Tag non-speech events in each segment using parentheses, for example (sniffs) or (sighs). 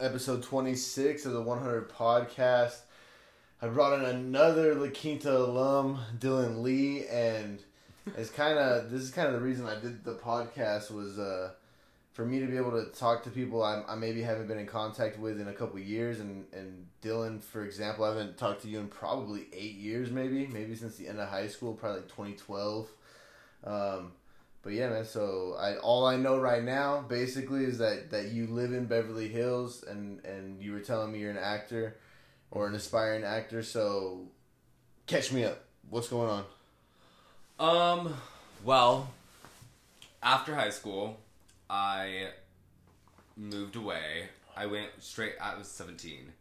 episode 26 of the 100 podcast. I brought in another La Quinta alum, Dylan Lee, and it's kind of this is kind of the reason I did the podcast was uh, for me to be able to talk to people I, I maybe haven't been in contact with in a couple years, and and Dylan, for example, I haven't talked to you in probably eight years, maybe maybe since the end of high school, probably like 2012. Um, but yeah, man. So I all I know right now, basically, is that that you live in Beverly Hills, and and you were telling me you're an actor, or an aspiring actor. So catch me up. What's going on? Um. Well, after high school, I moved away. I went straight. I was seventeen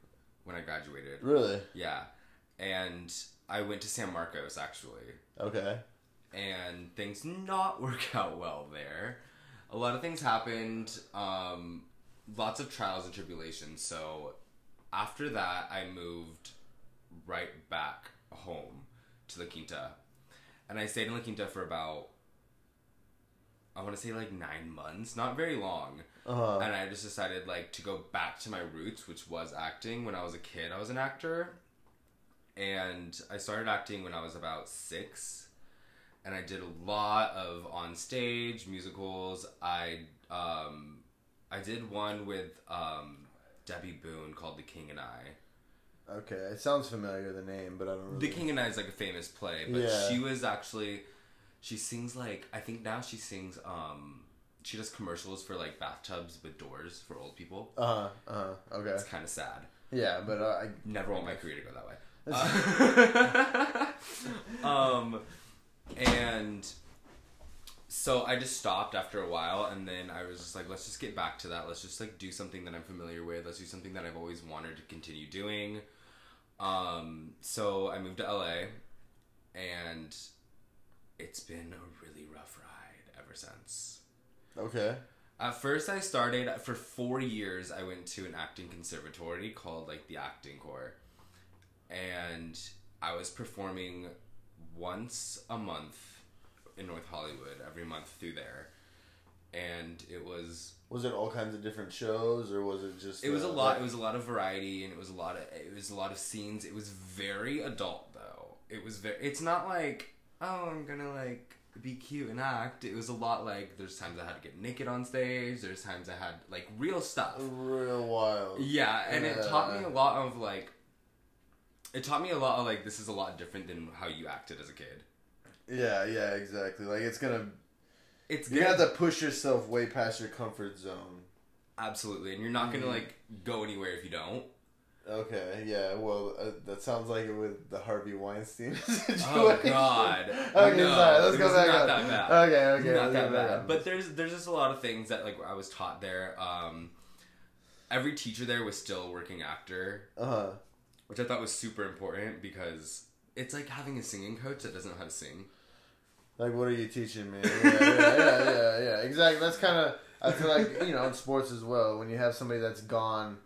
when I graduated. Really? Yeah, and I went to San Marcos actually. Okay and things not (laughs) work out well there. A lot of things happened, um, lots of trials and tribulations. So after that, I moved right back home to La Quinta. And I stayed in La Quinta for about, I want to say like nine months, not very long. Uh-huh. And I just decided like to go back to my roots, which was acting. When I was a kid, I was an actor. And I started acting when I was about six and I did a lot of on stage musicals. I um, I did one with um, Debby Boone called The King and I. Okay, it sounds familiar the name, but I don't. Really... The King and I is like a famous play, but yeah. she was actually she sings like I think now she sings um she does commercials for like bathtubs with doors for old people. Uh huh. Uh huh. Okay. It's kind of sad. Yeah, but uh, I never want my career to go that way. Uh, (laughs) um, and so I just stopped after a while, and then I was just like, let's just get back to that. Let's just like do something that I'm familiar with. Let's do something that I've always wanted to continue doing. Um, so I moved to LA, and it's been a really rough ride ever since. Okay. At first, I started for four years. I went to an acting conservatory called like the Acting Corps, and I was performing once a month in North Hollywood, every month through there. And it was was it all kinds of different shows or was it just It was uh, a lot like... it was a lot of variety and it was a lot of it was a lot of scenes. It was very adult though. It was very it's not like oh, I'm to like be cute and act. It was a lot like there's times I had to get naked on stage. There's times I had like real stuff, real wild. Yeah, and yeah. it taught me a lot of like it taught me a lot of like this is a lot different than how you acted as a kid. Yeah, yeah, exactly. Like it's gonna, it's you have to push yourself way past your comfort zone. Absolutely, and you're not gonna mm-hmm. like go anywhere if you don't. Okay, yeah. Well, uh, that sounds like it with the Harvey Weinstein (laughs) situation. Oh God. (laughs) okay, no, sorry. Let's go back. Not that bad. Okay, okay. Not that bad. But there's there's just a lot of things that like I was taught there. Um, every teacher there was still a working actor. Uh huh which I thought was super important because it's like having a singing coach that doesn't know how to sing. Like, what are you teaching me? Yeah, yeah, yeah, yeah, yeah. Exactly. That's kind of. I feel like you know in sports as well when you have somebody that's gone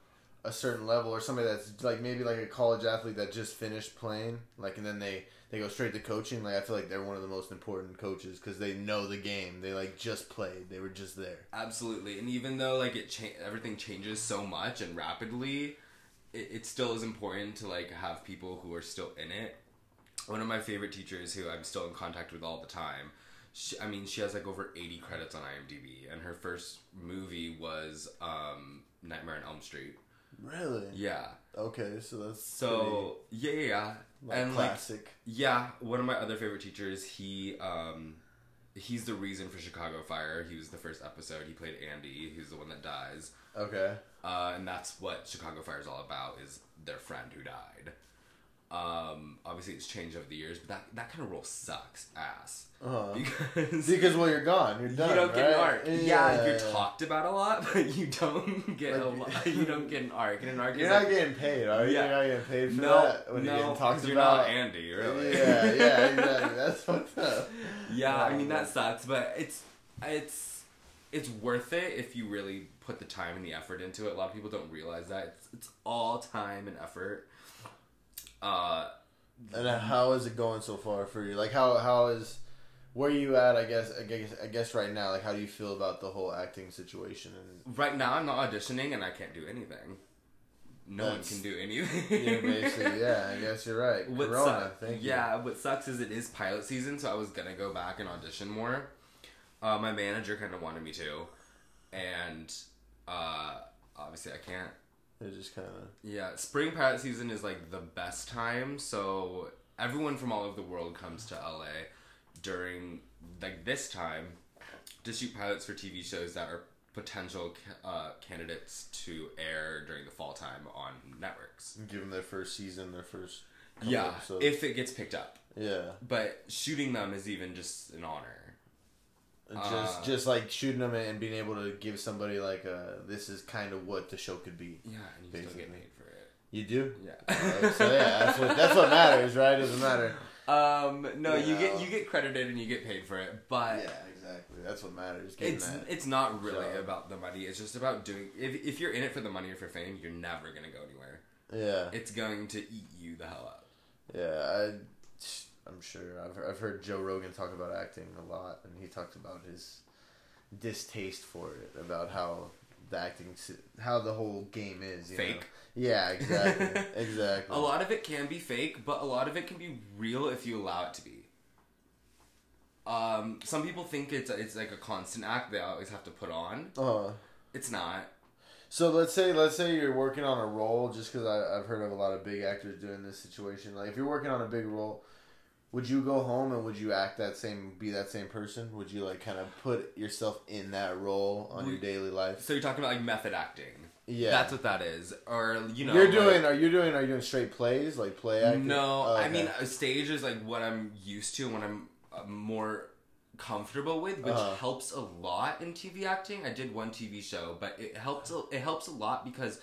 a certain level or somebody that's like maybe like a college athlete that just finished playing like and then they they go straight to coaching like i feel like they're one of the most important coaches because they know the game they like just played they were just there absolutely and even though like it cha- everything changes so much and rapidly it, it still is important to like have people who are still in it. One of my favorite teachers who I'm still in contact with all the time. She, I mean, she has like over 80 credits on IMDb, and her first movie was um, Nightmare on Elm Street. Really? Yeah. Okay, so that's so yeah, yeah, yeah. Like and classic. Like, yeah, one of my other favorite teachers. He um, he's the reason for Chicago Fire. He was the first episode. He played Andy. He's the one that dies. Okay. Uh, and that's what Chicago Fire is all about: is their friend who died. Um, obviously, it's changed over the years, but that, that kind of role sucks ass. Uh-huh. (laughs) Because because well, you're gone. You're done. You don't right? get an arc. Yeah, yeah, you're talked about a lot, (laughs) but you don't get like, a lot. (laughs) You don't get an arc. And an arc you're not like, getting paid, are you? Yeah. You're not getting paid for no, that when no, you're getting talked you're about. Not Andy, really. Yeah, yeah, exactly. That's what's up. Yeah, I mean that sucks, but it's it's it's worth it if you really put the time and the effort into it. A lot of people don't realize that it's, it's all time and effort. Uh, and how is it going so far for you? Like how how is where you at? I guess. I guess. I guess right now, like, how do you feel about the whole acting situation? And Right now, I'm not auditioning and I can't do anything. No That's- one can do (laughs) anything. yeah, basically, yeah. I guess you're right. What Corona. suck- Thank you. yeah, what sucks is it is pilot season, so I was gonna go back and audition more. Uh, my manager kind of wanted me to, and uh, obviously I can't. It just kind of. Yeah, spring pilot season is like the best time, so everyone from all over the world comes to LA during like this time to shoot pilots for TV shows that are potential uh, candidates to air during the fall time on networks. Give them their first season, their first. Yeah, episodes. if it gets picked up. yeah. But shooting them is even just an honor. Just, Uh, just like shooting them and being able to give somebody like a, this is kind of what the show could be. Yeah, and you still get Basically. paid for it. You do. Yeah. So yeah, that's what that's what matters, right? It doesn't matter. (laughs) um, no, you get you get credited and you get paid for it, but Yeah, exactly. That's what matters. It's that. it's not really job. about the money. It's just about doing. If if you're in it for the money or for fame, you're never gonna go anywhere. Yeah, It's going to eat you the hell up. yeah. I, I'm sure. I've I've heard Joe Rogan talk about acting a lot, and he talked about his distaste for it, about how the acting, how the whole game is. You Fake. Know? Yeah, exactly, (laughs) exactly. A lot of it can be fake, but a lot of it can be real if you allow it to be. Um, some people think it's it's like a constant act they always have to put on. Uh, It's not. So let's say let's say you're working on a role, just because I've heard of a lot of big actors doing this situation. Like if you're working on a big role, would you go home and would you act that same, be that same person? Would you like kind of put yourself in that role on your daily life? So you're talking about like method acting. Yeah, That's what that is. Or you know you're like- doing. Are you doing? Are you doing straight plays like play acting? No, Oh, I okay. mean a stage is like what I'm used to and what I'm uh, more comfortable with, which Uh-huh. helps a lot in TV acting. I did one TV show, but it helps. It helps a lot because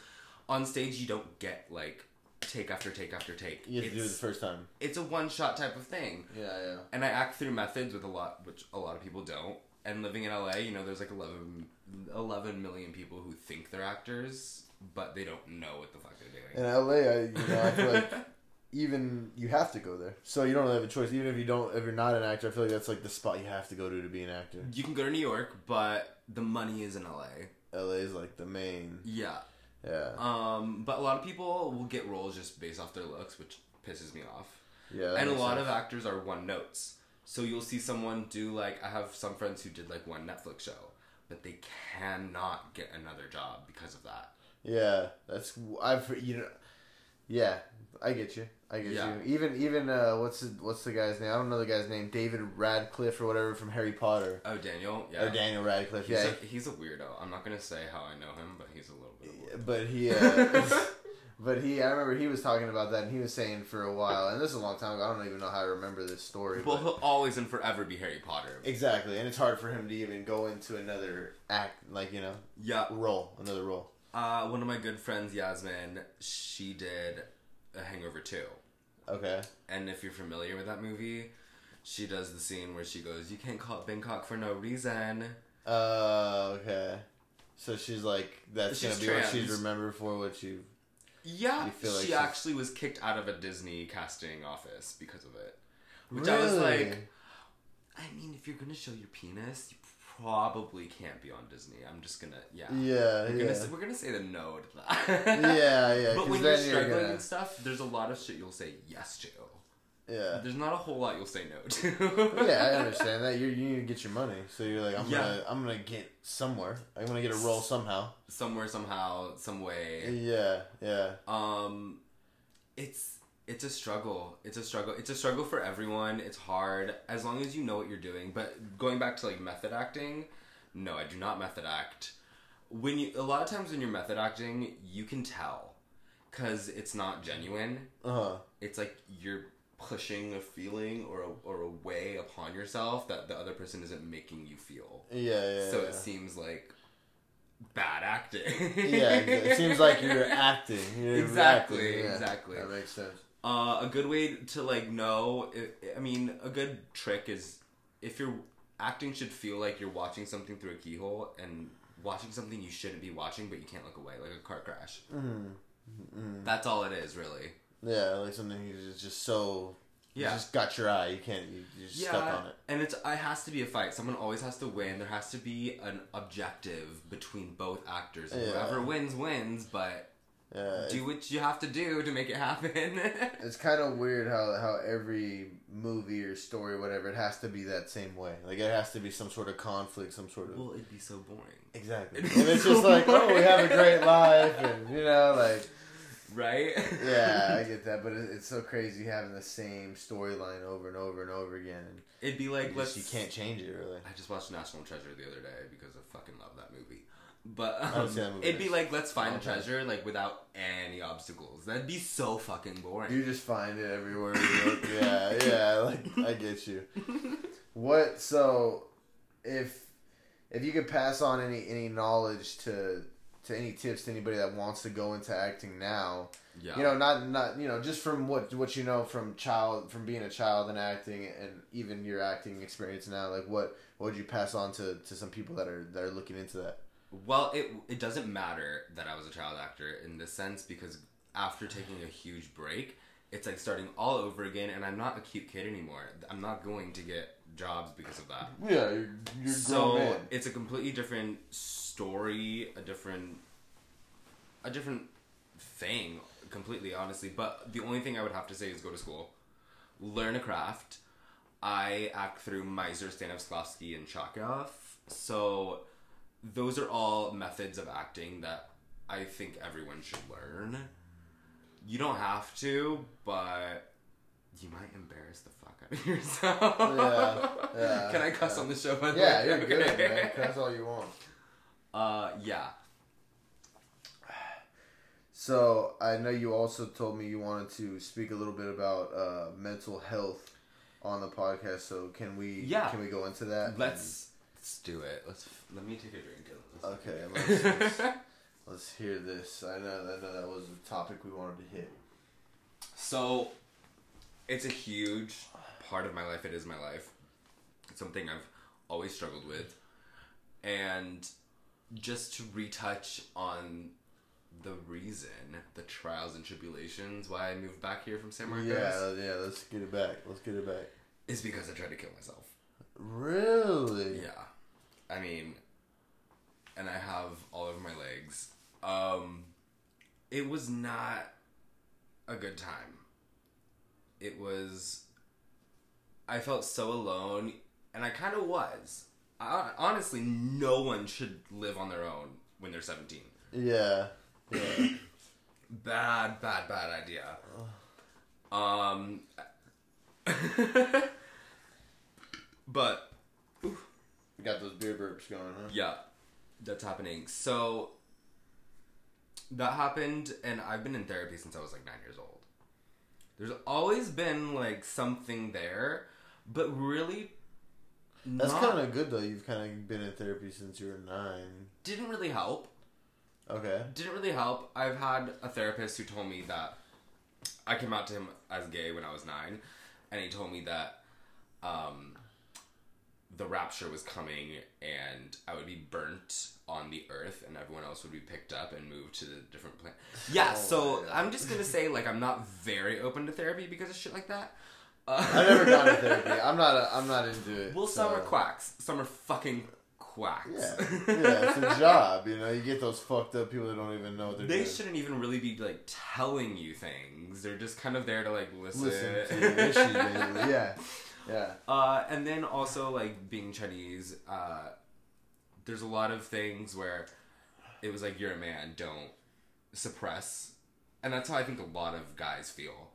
on stage you don't get like take after take after take. you have to do it the first time. it's a one shot type of thing, Yeah, yeah. and I act through methods with a lot, which a lot of people don't. And living in LA, you know, there's like 11, 11 million people who think they're actors, but they don't know what the fuck they're doing. In LA, I you know I feel like (laughs) even you have to go there, so you don't really have a choice. Even if you don't, if you're not an actor, I feel like that's like the spot you have to go to to be an actor. You can go to New York, but the money is in LA. LA is like the main. Yeah. Yeah, Um, but a lot of people will get roles just based off their looks, which pisses me off. yeah. and a lot sense. of actors are one notes. So you'll see someone do like I have some friends who did like one Netflix show, but they cannot get another job because of that. Yeah, that's I've you know. Yeah, I get you. I get Yeah. you. Even even uh, what's the, what's the guy's name? I don't know the guy's name. David Radcliffe or whatever from Harry Potter Oh, Daniel, yeah. or Daniel Radcliffe. He's, Yeah, a, he's a weirdo. I'm not gonna say how I know him, but he's a little bit. Of a weirdo. but he. Uh, (laughs) But he, I remember he was talking about that, and he was saying for a while, and this is a long time ago. I don't even know how I remember this story. Well, but- he'll always and forever be Harry Potter. exactly, and it's hard for him to even go into another act, like you know, Yeah. role, another role. Uh, one of my good friends, Yasmin, she did a Hangover 2. Okay. And if you're familiar with that movie, she does the scene where she goes, "You can't call it Bangkok for no reason." Uh, okay. So she's like, that's She's gonna be what she's trans. remembered for. What you Yeah, You feel like she she's- actually was kicked out of a Disney casting office because of it. Which I was like, I mean, if you're gonna show your penis, you probably can't be on Disney. I'm just gonna, yeah. yeah, We're, yeah, gonna, say, we're gonna say the no to that. yeah, yeah. But when you're struggling gonna- and stuff, there's a lot of shit you'll say yes to. yeah, There's not a whole lot you'll say no to. yeah, I (laughs) understand that. You're, you need to get your money, so you're like, I'm Yeah. gonna I'm gonna get somewhere. I'm gonna get a role somehow. Somewhere, somehow, some way. Yeah, yeah, Um, it's it's a struggle. It's a struggle. It's a struggle for everyone. It's hard as long as you know what you're doing. But going back to like method acting, no, I do not method act. When you a lot of times when you're method acting, you can tell because it's not genuine. uh huh. It's like you're pushing a feeling or a, or a way upon yourself that the other person isn't making you feel. Yeah, yeah. so yeah. it seems like bad acting. yeah, it seems like you're (laughs) acting. You're Exactly, acting, yeah. exactly. That makes sense. Uh, a good way to like know. I- I mean, a good trick is if you're acting should feel like you're watching something through a keyhole and watching something you shouldn't be watching, but you can't look away, like a car crash. Mm-hmm. That's all it is, really. Yeah, like something is just so You Yeah. just got your eye. You can't. You, you're just stuck on it. and it's it has to be a fight. Someone always has to win. There has to be an objective between both actors. And Yeah. Whoever wins wins, but Yeah. do what you have to do to make it happen. (laughs) It's kind of weird how how every movie or story, whatever, it has to be that same way. Like it has to be some sort of conflict, some sort of well, it'd be so boring, exactly. And it's so just like, oh, we have a great life, and you know, like right? yeah, I (laughs) get that, but it's so crazy having the same storyline over and over and over again, It'd be like you, let's. just, you can't change it really. I just watched National Treasure the other day because I fucking love that movie. But um, seen that movie. it'd be like let's find a treasure like without any obstacles. That'd be so fucking boring. You just find it everywhere yeah, yeah, like I get you. (laughs) What so if if you could pass on any any knowledge to to any tips to anybody that wants to go into acting now, yeah. you know, not not you know, just from what what you know from child from being a child and acting and even your acting experience now, like what what would you pass on to, to some people that are that are looking into that? Well, it it doesn't matter that I was a child actor in this sense because after taking a huge break, it's like starting all over again, and I'm not a cute kid anymore. I'm not going to get jobs because of that. Yeah, you're, you're so it's a completely different story, a different, a different thing, completely honestly. But the only thing I would have to say is go to school, learn a craft. I act through Meisner, Stanislavski, and Chekhov. So those are all methods of acting that I think everyone should learn. You don't have to, but you might embarrass the fuck out of (laughs) yourself. Yeah, yeah, Can I cuss yeah. on the show? by the Yeah, way? you're good, man. (laughs) That's all you want. Uh, yeah. So I know you also told me you wanted to speak a little bit about uh, mental health on the podcast. So can we? Yeah. Can we go into that? Let's let's do it. Let's let me take a drink. of Okay. Let's, (laughs) let's, let's hear this. I know. I know that was a topic we wanted to hit. So, it's a huge part of my life. It is my life. It's something I've always struggled with. And just to retouch on the reason, the trials and tribulations why I moved back here from San Marcos Yeah. Yeah. Let's get it back. Let's get it back. is because I tried to kill myself. Really? Yeah. I mean, and I have all over my legs. Um, it was not a good time. It was. I felt so alone, and I kind of was. I, honestly, no one should live on their own when they're 17. Yeah. Yeah. (coughs) Bad, bad, bad idea. Um. (laughs) but we got those beer burps going, huh? Yeah, that's happening. So that happened, and I've been in therapy since I was like nine years old. There's always been like something there, but really, That's not- kind of good though. You've kind of been in therapy since you were nine. didn't really help. Okay. Didn't really help. I've had a therapist who told me that I came out to him as gay when I was nine, and he told me that um, the rapture was coming and I would be burnt on the earth and everyone else would be picked up and moved to the different planet. Yeah, Oh so I'm just gonna say like I'm not very open to therapy because of shit like that. Uh, (laughs) I've never gone to (laughs) therapy. I'm not. A, I'm not into it. Well, some so- are quacks. Some are fucking quacks. Yeah, (laughs) yeah, it's a job. You know, you get those fucked up people that don't even know what they're They doing. shouldn't even really be like telling you things. They're just kind of there to like listen. listen to your. Yeah, yeah. Uh, and then also like being Chinese, uh, there's a lot of things where it was like you're a man, don't suppress, and that's how I think a lot of guys feel.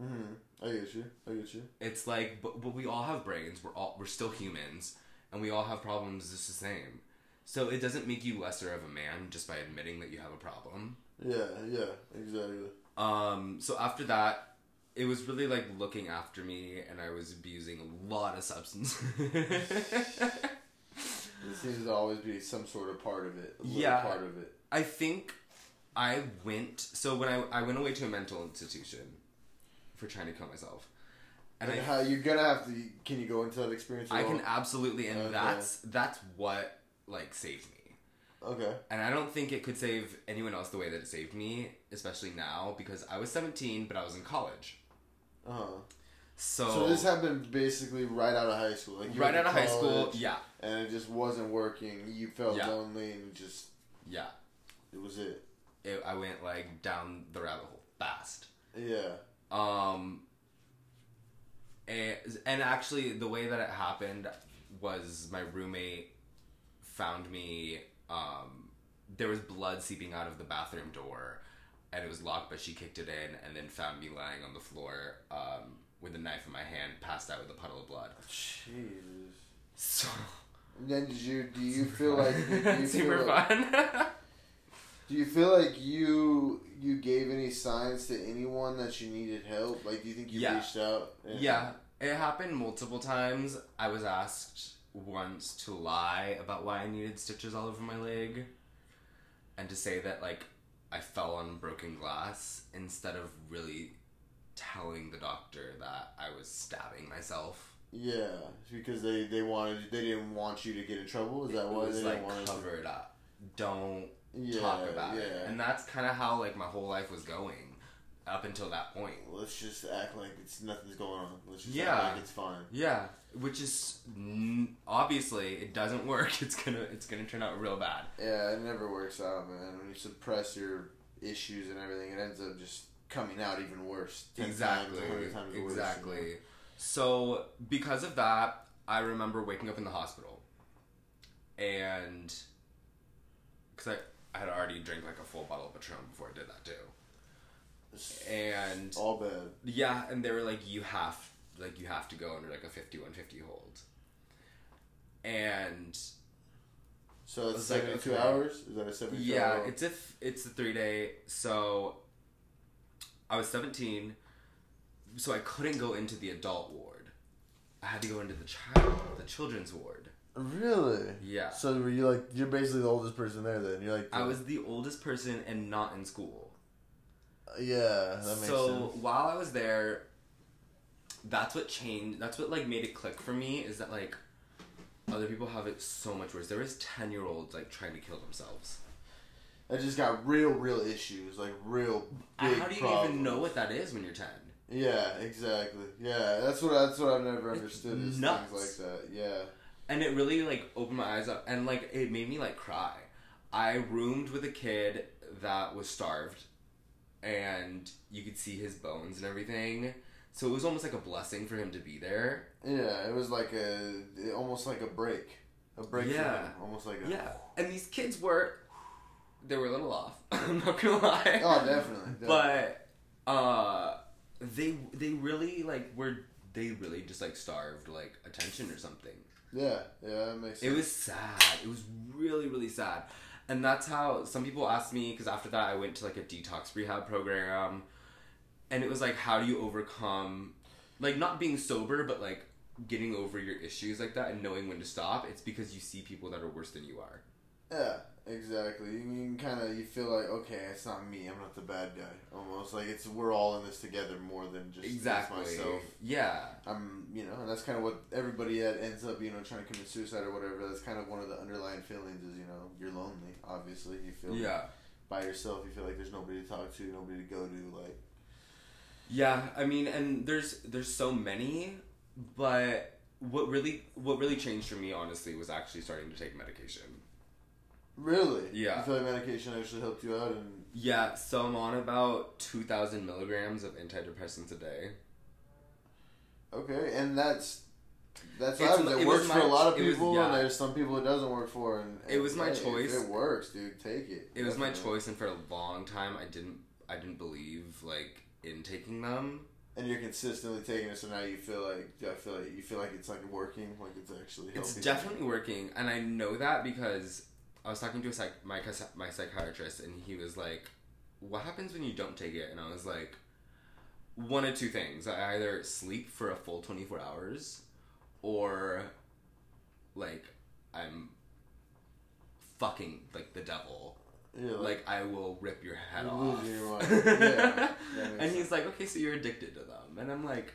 Mm-hmm. I get you. I get you. It's like, but, but we all have brains. We're all we're still humans, and we all have problems just the same. So it doesn't make you lesser of a man just by admitting that you have a problem. Yeah, yeah, exactly. Um, so after that, it was really like looking after me, and I was abusing a lot of substance. (laughs) It seems to always be some sort of part of it. Yeah. part of it. I think I went. So when I I went away to a mental institution for trying to kill myself, and And I how you're gonna have to? Can you go into that experience? I all? can absolutely, and Okay. that's that's what like saved me. Okay. And I don't think it could save anyone else the way that it saved me, especially now because I was 17, but I was in college. Uh huh. So, So this happened basically right out of high school. Like right out of high school, yeah, and it just wasn't working. You felt Yeah. lonely and just yeah. it was it. It, I went like down the rabbit hole fast. Yeah. Um, and, and actually, the way that it happened was my roommate found me. Um, there was blood seeping out of the bathroom door, and it was locked, but she kicked it in, and then found me lying on the floor um, with a knife in my hand, passed out with a puddle of blood. Jesus. So And then did you do you feel like you (laughs) super feel like, fun. (laughs) do you feel like you you gave any signs to anyone that you needed help? Like do you think you Yeah. reached out? and- Yeah, it happened multiple times. I was asked once to lie about why I needed stitches all over my leg and to say that like I fell on broken glass instead of really telling the doctor that I was stabbing myself. Yeah, because they they wanted they didn't want you to get in trouble. Is that it why was they like didn't want us to- cover it up. Don't Yeah, talk about it. And that's kind of how like my whole life was going up until that point. Let's just act like it's nothing's going on. Let's just Yeah. act like it's fine. Yeah, which is n- obviously it doesn't (laughs) work. It's gonna it's gonna turn out real bad. Yeah, it never works out, man. When you suppress your issues and everything, it ends up just coming out even worse. exactly. times, 100 times worse, exactly. you know? So because of that, I remember waking up in the hospital, and because I I had already drank like a full bottle of Patron before I did that too, It's and all bad. yeah, and they were like, you have like you have to go under like a fifty one fifty hold, and So it's like, 72 okay. hours? Is that a 72 Yeah, hour? it's if it's a three day. So I was seventeen, so I couldn't go into the adult ward. I had to go into the child, the children's ward. Really? Yeah, So were you like, you're basically the oldest person there then? You're like, I was the oldest person and not in school. Yeah, that makes so sense. while I was there, that's what changed. That's what like made it click for me. Is that like other people have it so much worse. There was ten year olds like trying to kill themselves. I just got real, real issues, like real big How do you problems. even know what that is when you're ten? Yeah, exactly. Yeah, that's what that's what I've never understood is nuts. things like that. Yeah. and it really like opened my eyes up and like it made me like cry i roomed with a kid that was starved and you could see his bones and everything so it was almost like a blessing for him to be there Yeah, it was like a almost like a break, a break. for Yeah. him. almost like a. yeah and these kids were they were a little off (laughs) i'm not gonna lie Oh, definitely. definitely. but uh they they really like were they really just like starved like attention or something yeah, yeah, that makes sense. It was sad. It was really, really sad. And that's how some people ask me, because after that I went to like a detox rehab program. And it was like, how do you overcome, like not being sober, but like getting over your issues like that and knowing when to stop? It's because you see people that are worse than you are. Yeah, exactly. You can kind of you feel like okay, it's not me. I'm not the bad guy. Almost like it's we're all in this together more than just just Exactly. myself. Yeah. I'm, you know, and that's kind of what everybody that ends up, you know, trying to commit suicide or whatever. That's kind of one of the underlying feelings is, you know, you're lonely. Obviously, you feel Yeah. by yourself. You feel like there's nobody to talk to, nobody to go to. Like, Yeah, I mean, and there's there's so many, but what really what really changed for me honestly was actually starting to take medication. Really, Yeah. You feel like medication actually helped you out, and Yeah, so I'm on about 2,000 milligrams of antidepressants a day. okay, and that's. That's what happens. It, it works my for a lot of it was- people, yeah. and there's some people it doesn't work for. And, It was my hey, choice. it works, dude. Take it. It was my choice, and for a long time, I didn't I didn't believe like in taking them. And you're consistently taking it, so now you feel like I feel like you feel like it's like working, like it's actually. Helping. It's definitely working, and I know that because I was talking to a psych my my psychiatrist, and he was like, "What happens when you don't take it?" And I was like, "One of two things: I either sleep for a full twenty four hours, or like I'm fucking like the devil." Yeah, like I will rip your head off. your. (laughs) Yeah, and he's like, okay, so you're addicted to them, and I'm like,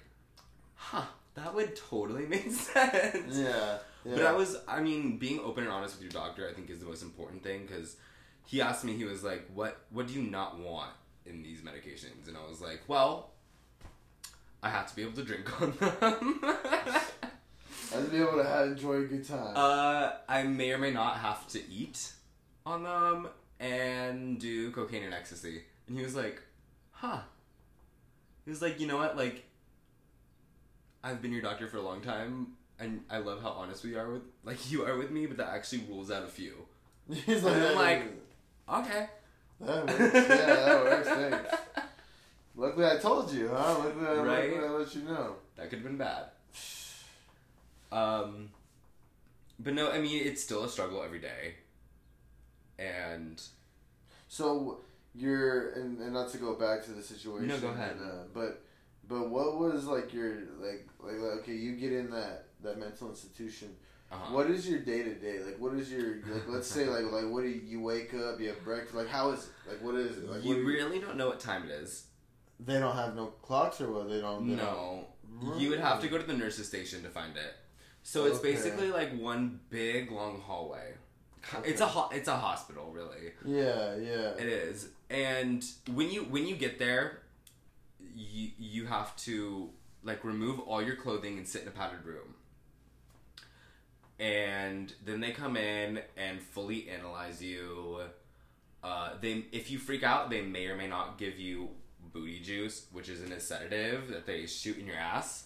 huh, that would totally make (laughs) sense. yeah, yeah. But I was, I mean, being open and honest with your doctor, I think is the most important thing because he asked me, he was like, what, what do you not want in these medications? And I was like, well, I have to be able to drink on them. I (laughs) have to be able to have, enjoy a good time. uh, I may or may not have to eat on them and do cocaine and ecstasy. And he was like, huh. He was like, you know what? Like, I've been your doctor for a long time, and I love how honest we are with, like, you are with me, but that actually rules out a few. (laughs) He's And I'm like, okay. that works. Yeah, that works. Thanks. Luckily, I told you, huh? Luckily, I, Right? luckily I let you know. That could have been bad. Um, but no, I mean, it's still a struggle every day. And So you're, and, and not to go back to the situation. No, go ahead. and, uh, but but what was like your like like like, okay, you get in that that mental institution. uh What is your day to day? Like, what is your like? Let's say like like what do you, you wake up? You have breakfast. Like, how is it? Like, what is it? Like, you really don't know what time it is. They don't have no clocks or what? They don't. They No. don't- You would have to go to the nurse's station to find it. So it's Okay. basically like one big long hallway. It's a ho- it's a hospital, really. Yeah, yeah. It is. And when you when you get there, you you have to like remove all your clothing and sit in a padded room. And then they come in and fully analyze you. Uh, they if you freak out, they may or may not give you booty juice, which is an sedative that they shoot in your ass,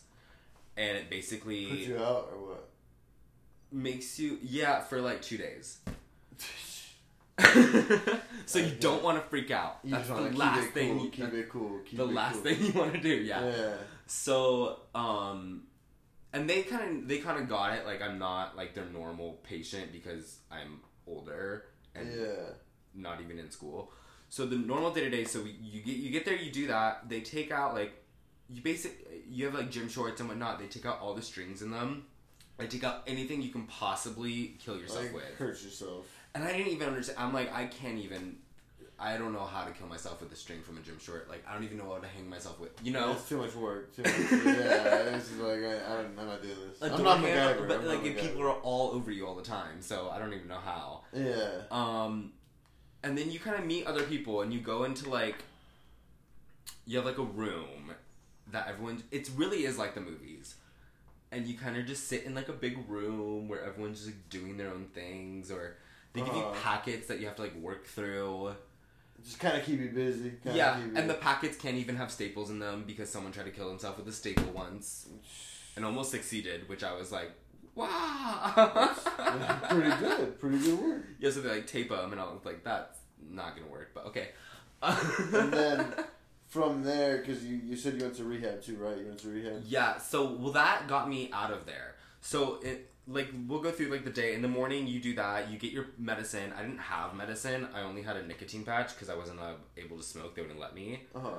and it basically Put you out or what? makes you yeah for like two days. (laughs) so you don't want to freak out. You That's the last keep it thing. cool. you- keep it cool. Keep the it last cool. thing you want to do. Yeah. Yeah. So um, and they kind of they kind of got it. Like I'm not like their normal patient because I'm older and Yeah. not even in school. So the normal day to day. So we, you get you get there, you do that. They take out like you basic. You have like gym shorts and whatnot. They take out all the strings in them. They take out anything you can possibly kill yourself Like, with. hurt yourself. And I didn't even understand. I'm like, I can't even. I don't know how to kill myself with a string from a gym short. Like, I don't even know how to hang myself with. You know, It's too much work. Too much. (laughs) yeah, it's just like I, I don't, I'm not doing this. a I'm not MacGyver. but I'm like, not if MacGyver. people are all over you all the time, so I don't even know how. Yeah. Um, and then you kind of meet other people, and you go into like, you have like a room that everyone. It really is like the movies, and you kind of just sit in like a big room where everyone's just like, doing their own things, or they give you Uh-huh. packets that you have to like work through. Just kind of keep you busy. Kinda yeah, you- and the packets can't even have staples in them because someone tried to kill himself with a staple once and almost succeeded, which I was like, wow. pretty good. Pretty good work. Yeah, so they like tape them, and I was like, that's not gonna work, but okay. And then (laughs) from there, because you, you said you went to rehab too, right? You went to rehab. yeah, so well, that got me out of there. So it like we'll go through like the day in the morning. You do that. You get your medicine. I didn't have medicine. I only had a nicotine patch because I wasn't uh, able to smoke. They wouldn't let me. Uh huh.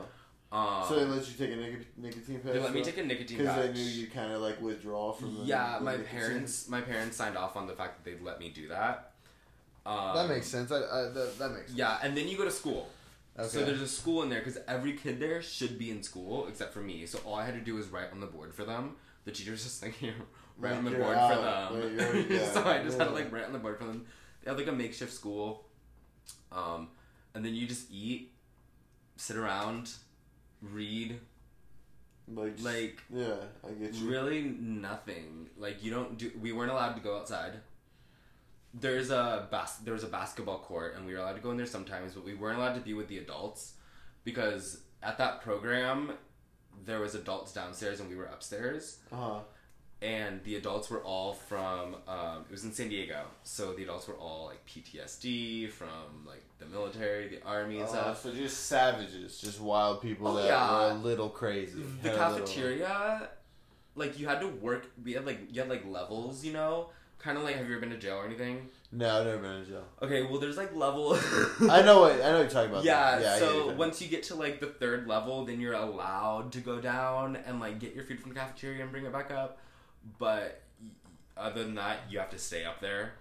Um, so they let you take a nic- nicotine patch. they let me take a nicotine patch because they knew you kind of like withdraw from the. yeah, the my nicotine. parents my parents signed off on the fact that they'd let me do that. Um, That makes sense. I, I that, that makes sense. Yeah, and then you go to school. Okay. So there's a school in there because every kid there should be in school except for me. So all I had to do was write on the board for them. The teacher's just like here, (laughs) write on the board out. for them. Like, (laughs) yeah, so I just had to like write on the board for them. They have like a makeshift school, um, and then you just eat, sit around, read. Like, Like yeah, I get you. really nothing. Like you don't do. We weren't allowed to go outside. There's a bas- there was a basketball court, and we were allowed to go in there sometimes, but we weren't allowed to be with the adults because at that program there was adults downstairs and we were upstairs, Uh huh. And the adults were all from. Um, it was in San Diego, so the adults were all like PTSD from like the military, the army, and stuff. so just savages, just wild people Oh, that yeah. were a little crazy. the Had a little- cafeteria like you had to work we had like you had like levels you know kind of like have you ever been to jail or anything No, I've never been to jail. okay well there's like level (laughs) I know what I know what you're talking about. yeah, yeah. So it. once you get to like the third level then you're allowed to go down and like get your food from the cafeteria and bring it back up but other than that you have to stay up there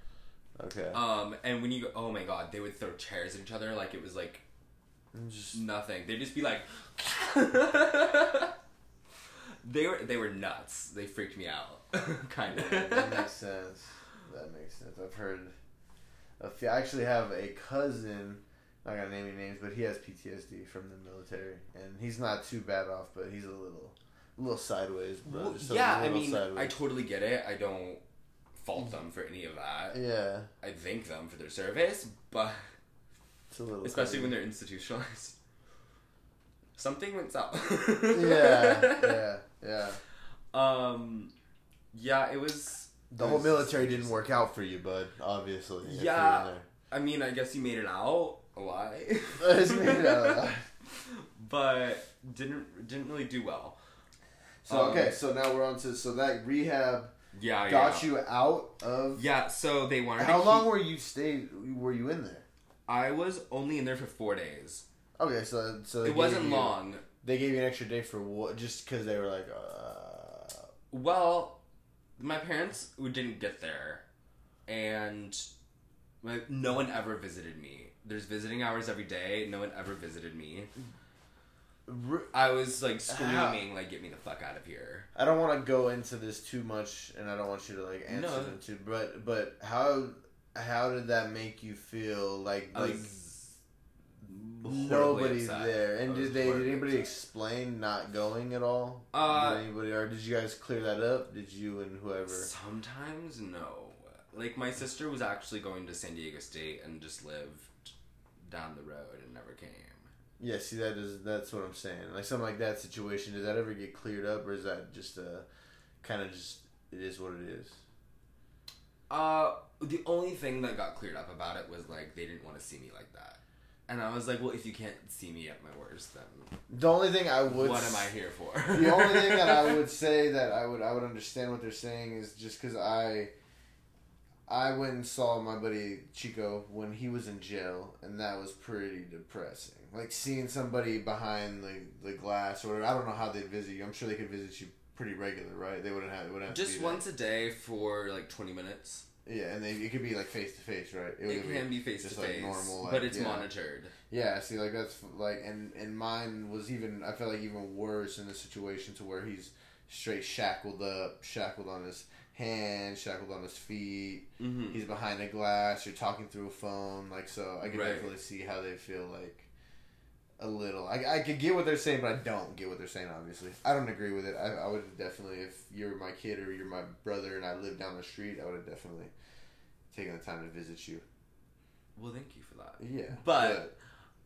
okay, um and when you go oh my god they would throw chairs at each other like it was like just Nothing. They'd just be like. (laughs) they were they were nuts. They freaked me out, (laughs) kind of. that makes sense. That makes sense. I've heard. A few, I actually have a cousin. I'm Not gonna name any names, but he has PTSD from the military, and he's not too bad off, but he's a little, a little sideways, bro. Well, yeah, I mean, I totally get it. I don't fault them for any of that. yeah, I thank them for their service, but it's a little. especially when they're institutionalized. Something went south. yeah, yeah, (laughs) yeah. Um, yeah, it was. The it whole was- military didn't work out for you, bud. Obviously. if you're in Yeah. I mean, I guess you made it out alive. (laughs) It's made it out alive. (laughs) but didn't didn't really do well. So Um, okay, so now we're on to so that rehab Yeah, got yeah. you out of. Yeah, so they wanted. How long keep- were you stayed? Were you in there? I was only in there for four days. Okay, so so It wasn't you- long. They gave you an extra day for what? Just because they were like, uh, Well, my parents who didn't get there, and like no one ever visited me. There's visiting hours every day. No one ever visited me. I was like screaming, like, "Get me the fuck out of here!" I don't want to go into this too much, and I don't want you to like answer No. them too. But but how how did that make you feel? Like like nobody's upset. there, and did they did anybody upset. explain not going at all? Uh, did anybody or did you guys clear that up? Did you and whoever? Sometimes no. Like my sister was actually going to San Diego State and just lived down the road and. Yeah, see that is that's what I'm saying. Like something like that situation, did that ever get cleared up, or is that just a kind of just it is what it is? Uh, the only thing that got cleared up about it was like they didn't want to see me like that, and I was like, well, if you can't see me at my worst, then The only thing I would what am I here for? the only thing that I (laughs) would say that I would I would understand what they're saying is just because I I went and saw my buddy Chico when he was in jail, and that was pretty depressing. Like seeing somebody behind the the glass, or I don't know how they'd visit you. I'm sure they could visit you pretty regular, right? They wouldn't have. They wouldn't have to just be there. once a day for like twenty minutes. Yeah, and they, it could be like face to face, right? It, would can be face to like, face, normal, but it's yeah. monitored. Yeah, see, like that's like, and and mine was even. I felt like even worse in the situation to where he's straight shackled up, shackled on his hands, shackled on his feet. Mm-hmm. He's behind a glass. You're talking through a phone, like so. I can Right. definitely see how they feel like a little. I I could get what they're saying, but I don't get what they're saying. Obviously, I don't agree with it. I, I would definitely, if you're my kid or you're my brother and I live down the street, I would have definitely taken the time to visit you. Well, thank you for that. Yeah, But-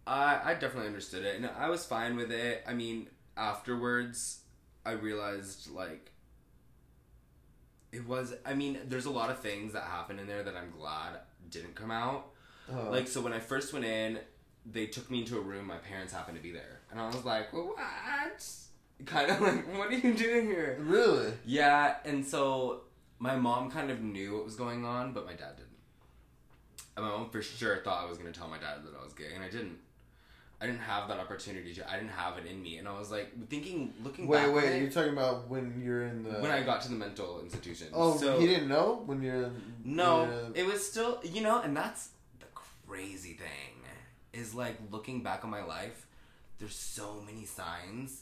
I I definitely understood it, and I was fine with it. I mean, afterwards, I realized like it was. I mean, there's a lot of things that happened in there that I'm glad didn't come out. Uh, Like, so when I first went in, they took me into a room. My parents happened to be there, and I was like, "What?" Kind of (laughs) like, "What are you doing here?" really. Yeah, and so my mom kind of knew what was going on, but my dad didn't. And my mom for sure thought I was gonna tell my dad that I was gay, and I didn't. I didn't have that opportunity to. I didn't have it in me, and I was like thinking, looking Wait, back. wait. it, You're talking about when you're in the when I got to the mental institution. Oh, so, he didn't know when you're No, you're- it was still you know, and that's the crazy thing is like looking back on my life. There's so many signs.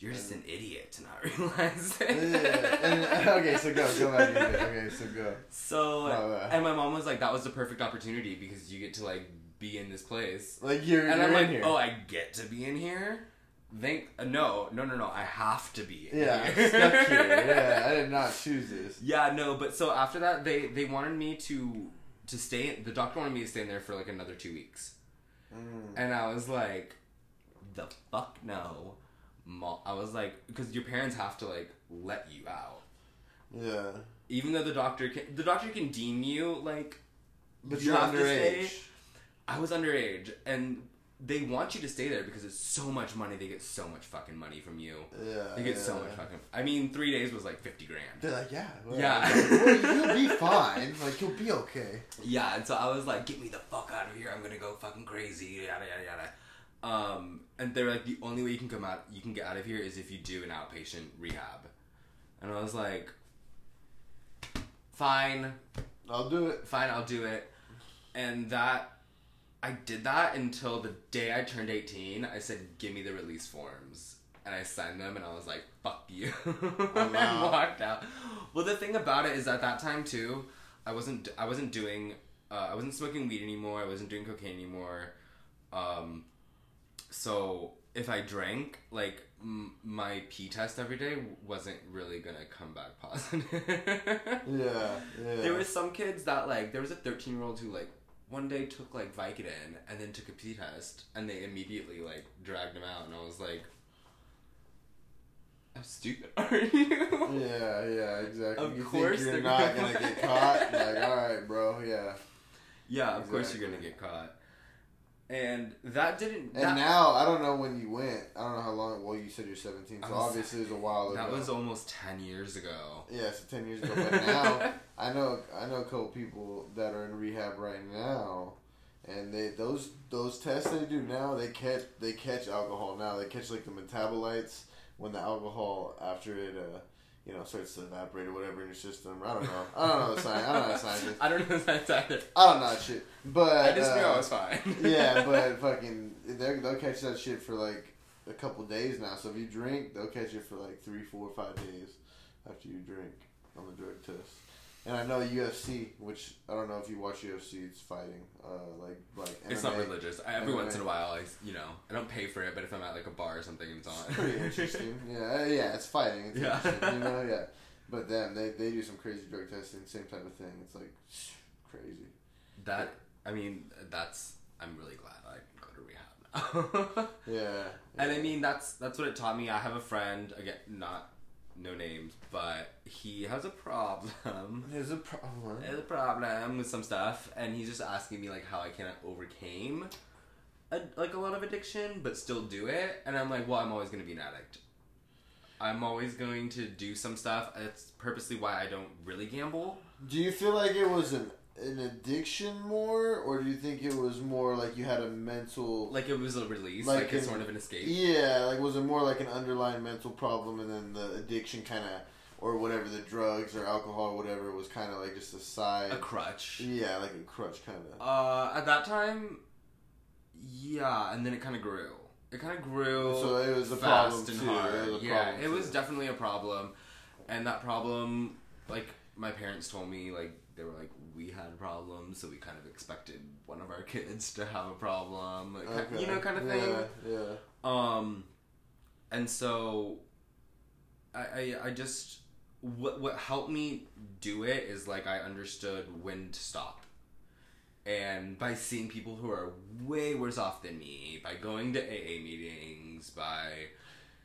You're just an idiot to not (laughs) realize it. Yeah, and- okay, so go, go back. Okay, so go. So, Oh, yeah. and my mom was like, "That was the perfect opportunity because you get to like be in this place." Like you're, And you're I'm in like, here. "Oh, I get to be in here." Think uh, no, no, no, no. I have to be. In yeah, here. stuck here. (laughs) Yeah, I did not choose this. Yeah, no, but so after that, they they wanted me to to stay. The doctor wanted me to stay in there for like another two weeks, Mm. and I was like, "The fuck no." Mom, I was like, because your parents have to like let you out, Yeah, even though the doctor can. The doctor can deem you like but You you're underage. I was underage, and they want you to stay there because it's so much money. They get so much fucking money from you. Yeah, They get so yeah. much fucking. I mean, three days was like fifty grand. They're like, yeah, well, Yeah. well, you'll be fine. Like you'll be okay. Yeah, and so I was like, "Get me the fuck out of here! I'm gonna go fucking crazy!" Yada yada yada. Um, and they're like, "The only way you can come out, you can get out of here, is if you do an outpatient rehab." And I was like, "Fine, I'll do it. fine, I'll do it." And that I did that until the day I turned 18. I said, "Give me the release forms." And I signed them and I was like, "Fuck you." (laughs) and wow. walked out. Well, the thing about it is at that time too, I wasn't I wasn't doing uh, I wasn't smoking weed anymore. I wasn't doing cocaine anymore. Um so if I drank, like m- my pee test every day wasn't really gonna come back (laughs) positive. Yeah, yeah. There was some kids that like there was a thirteen year old who like one day took like Vicodin and then took a pee test and they immediately like dragged him out and I was like, how stupid (laughs) are you? Yeah, yeah, exactly. Of you course you're not gonna- gonna (laughs) get caught. Like, all right, bro. Yeah. Yeah, of course you're gonna get caught. And that didn't. And that, now I don't know when you went. I don't know how long. Well, you said you're 17, so was- obviously it was a while ago. that was almost ten years ago. yeah, so 10 years ago. But now (laughs) I know I know a couple people that are in rehab right now, and they those those tests they do now they catch they catch alcohol now. They catch like the metabolites when the alcohol after it uh you know starts to evaporate or whatever in your system. I don't know. I don't know the science. I don't know the science. I don't know that either. I don't know that shit. But I just knew uh, I was fine. (laughs) yeah, but fucking, they'll catch that shit for like a couple days now. So if you drink, they'll catch it for like three, four, five days after you drink on the drug test. And I know UFC, which I don't know if you watch UFC, it's fighting, uh, like like MMA. It's not religious. I, every MMA. once in a while, I you know I don't pay for it, but if I'm at like a bar or something, it's on. It's pretty interesting. (laughs) yeah, uh, yeah, it's fighting. It's Yeah. you know, (laughs) yeah. But then they they do some crazy drug testing, same type of thing. It's like (sniffs) crazy. That I mean, that's I'm really glad I can go to rehab now. (laughs) Yeah. and I mean, that's that's what it taught me. I have a friend again, not no names, but he has a problem. (laughs) there's a problem. There's a problem with some stuff, and he's just asking me like how I kind of overcame a, like a lot of addiction, but still do it. And I'm like, well, I'm always gonna be an addict. I'm always going to do some stuff. It's purposely why I don't really gamble. Do you feel like it was an an addiction more, or do you think it was more like you had a mental? Like it was a release, Like like, in- sort of an escape. yeah, like was it more like an underlying mental problem, and then the addiction kind of, or whatever the drugs or alcohol or whatever was kind of like just a side. A crutch. yeah, like a crutch kind of. Uh, at that time, yeah, and then it kind of grew. It kind of grew. So it was a fast problem and too. hard. It was yeah, problem it was definitely a problem, and that problem, like my parents told me, like they were like, we had problems, so we kind of expected one of our (laughs) kids to have a problem, like, ki- you know, kind of thing. Yeah, yeah. Um, and so, I, I, I just what what helped me do it is like I understood when to stop, and by seeing people who are way worse off than me, by going to AA meetings, by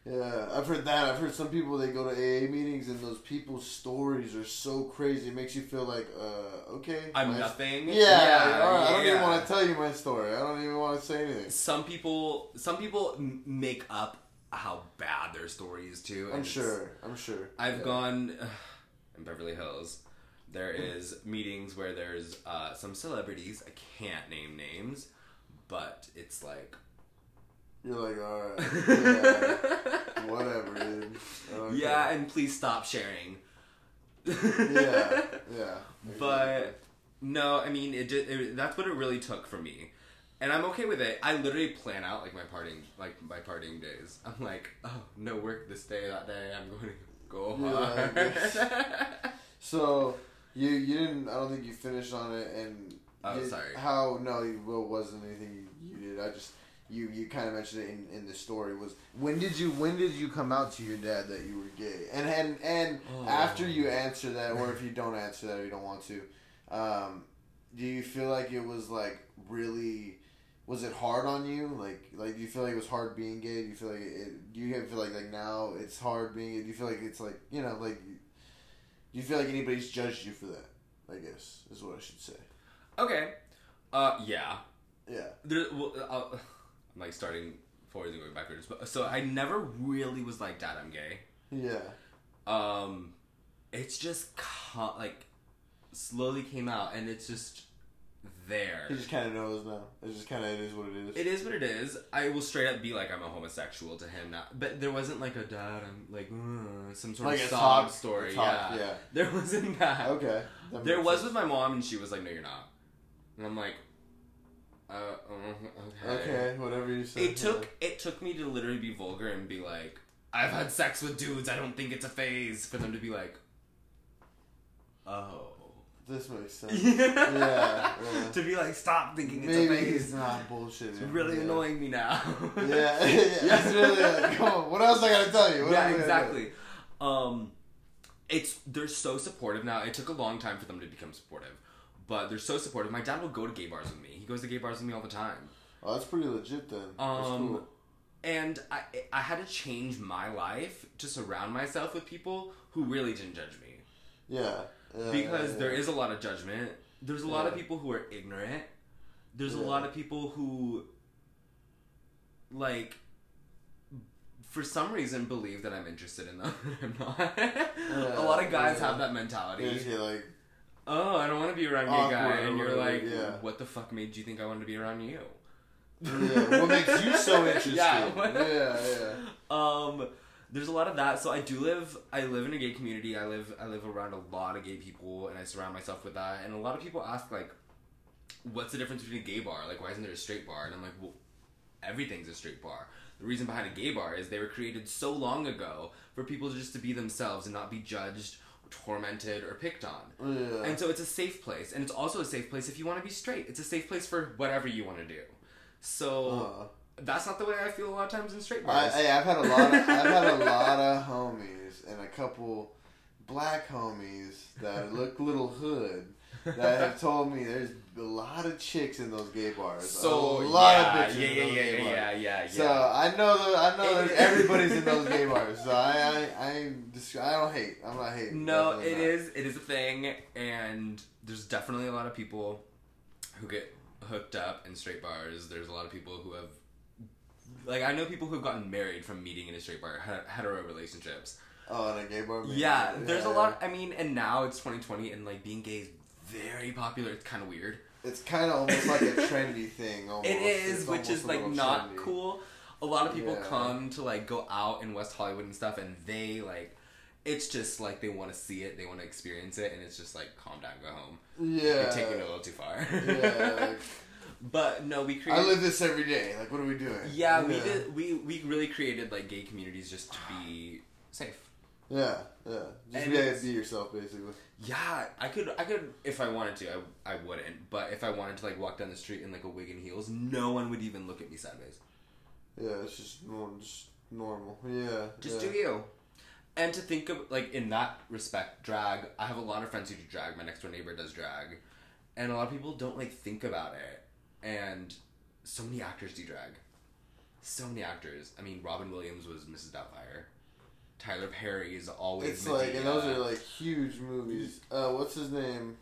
Yeah, I've heard that. I've heard some people they go to AA meetings and those people's stories are so crazy. It makes you feel like, uh, okay, I'm my- nothing. Yeah, all right, I don't even want to tell you my story. I don't even want to say anything. Some people, some people make up how bad their story is too. I'm sure. I'm sure. I've Yeah. gone (sighs) in Beverly Hills. There is meetings where there's uh, some celebrities. I can't name names, but it's like You're like, all right, (laughs) yeah, whatever, dude. Okay. yeah, and please stop sharing. yeah, yeah. (laughs) But no, I mean it, did, it. That's what it really took for me, and I'm okay with it. I literally plan out like my partying, like my partying days. I'm like, oh, no work this day. That day, I'm going to go Yeah, hard. (laughs) so you you didn't. I don't think you finished on it. And Oh, you- sorry. How no, you, well, it wasn't anything you, you did. I just you you kind of mentioned it in, in the story. Was when did you when did you come out to your dad that you were gay? And and and Oh. after you answer that, or if you don't answer that, or you don't want to, um, do you feel like it was like really? Was it hard on you? Like, like, do you feel like it was hard being gay? Do you feel like it? Do you feel like like now it's hard being? Do you feel like it's like you know like? Do you feel like anybody's judged you for that? I guess is what I should say. okay, uh, yeah. Yeah. There, well, uh, like starting forwards and going backwards. But so I never really was like, "Dad, I'm gay." Yeah. Um, it's just co- like slowly came out, and it's just there. He just kind of knows now. It's just kind of it is what it is. It is what it is. I will straight up be like I'm a homosexual to him now, but there wasn't like a dad. I'm like uh, some sort Like of sob talk- story. talk, yeah. yeah. there wasn't that. Okay. That There was sense. with my mom, and she was like, "No, you're not," and I'm like, "Uh, uh okay." Okay, whatever you say. It took it took me to literally be vulgar and be like, "I've had sex with dudes. I don't think it's a phase." For them to be like, "Oh." this makes sense. (laughs) yeah, yeah. to be like, stop thinking it's a phase. he's not bullshitting. It's really yeah. annoying me now. Yeah, (laughs) (laughs) yeah, it's really like, come on. What else I gotta tell you? What yeah, else I gotta exactly. Um, it's they're so supportive now. It took a long time for them to become supportive, but they're so supportive. My dad will go to gay bars with me. He goes to gay bars with me all the time. Oh, that's pretty legit then. That's Um, cool. and I I had to change my life to surround myself with people who really didn't judge me Yeah. yeah because yeah, there yeah. is a lot of judgment. There's a lot of Yeah. people who are ignorant. There's a Yeah. lot of people who like for some reason believe that I'm interested in them. (laughs) I'm not. a lot of guys yeah. have that mentality. Yeah, yeah, like Oh, I don't want to be around gay Awkward guy, or and you're whatever, like, yeah. what the fuck made you think I wanted to be around you? yeah, what makes you so interested? (laughs) Yeah. yeah, yeah. um there's a lot of that so i do live i live in a gay community i live i live around a lot of gay people and i surround myself with that and a lot of people ask like what's the difference between a gay bar like why isn't there a straight bar and i'm like well everything's a straight bar the reason behind a gay bar is they were created so long ago for people just to be themselves and not be judged tormented or picked on Yeah. and so it's a safe place and it's also a safe place if you want to be straight it's a safe place for whatever you want to do so Uh, that's not the way I feel a lot of times in straight bars. I, I've had a lot. Of, I've had a (laughs) lot of homies and a couple black homies that look little hood that have told me there's a lot of chicks in those gay bars. so a lot yeah, of bitches. yeah, in yeah, those yeah, gay yeah, bars. yeah, yeah, yeah. So I know that I know that It- everybody's in those gay (laughs) bars. So I I I, I don't hate. I'm not hating. no, it not. is it is a thing, and there's definitely a lot of people who get hooked up in straight bars. There's a lot of people who have. Like I know people who've gotten married from meeting in a straight bar, hetero relationships. Oh, in a gay bar. maybe. Yeah, there's a lot. I mean, and now it's 2020, and like being gay is very popular. It's kind of weird. It's kind of almost like a trendy thing. (laughs) Almost. It is, It's which is like not trendy. cool. A lot of people Yeah. come to like go out in West Hollywood and stuff, and they like, it's just like they want to see it, they want to experience it, and it's just like calm down, go home. Yeah. You're taking it a little too far. yeah. (laughs) Like, but no, we created. I live this every day. Like, what are we doing? yeah, we did. We we really created like gay communities just to be safe. Yeah, yeah. Just be, be yourself, basically. Yeah, I could, I could, if I wanted to, I, I wouldn't. But if I wanted to, like, walk down the street in like a wig and heels, no one would even look at me sideways. Yeah, it's just normal. Just normal. Yeah. Just yeah. do you. And to think of like in that respect, drag. I have a lot of friends who do drag. My next door neighbor does drag, and a lot of people don't like think about it. And so many actors do drag. So many actors. I mean, Robin Williams was Mrs. Doubtfire. Tyler Perry is always. It's like, and those are like huge movies. Uh, what's his name?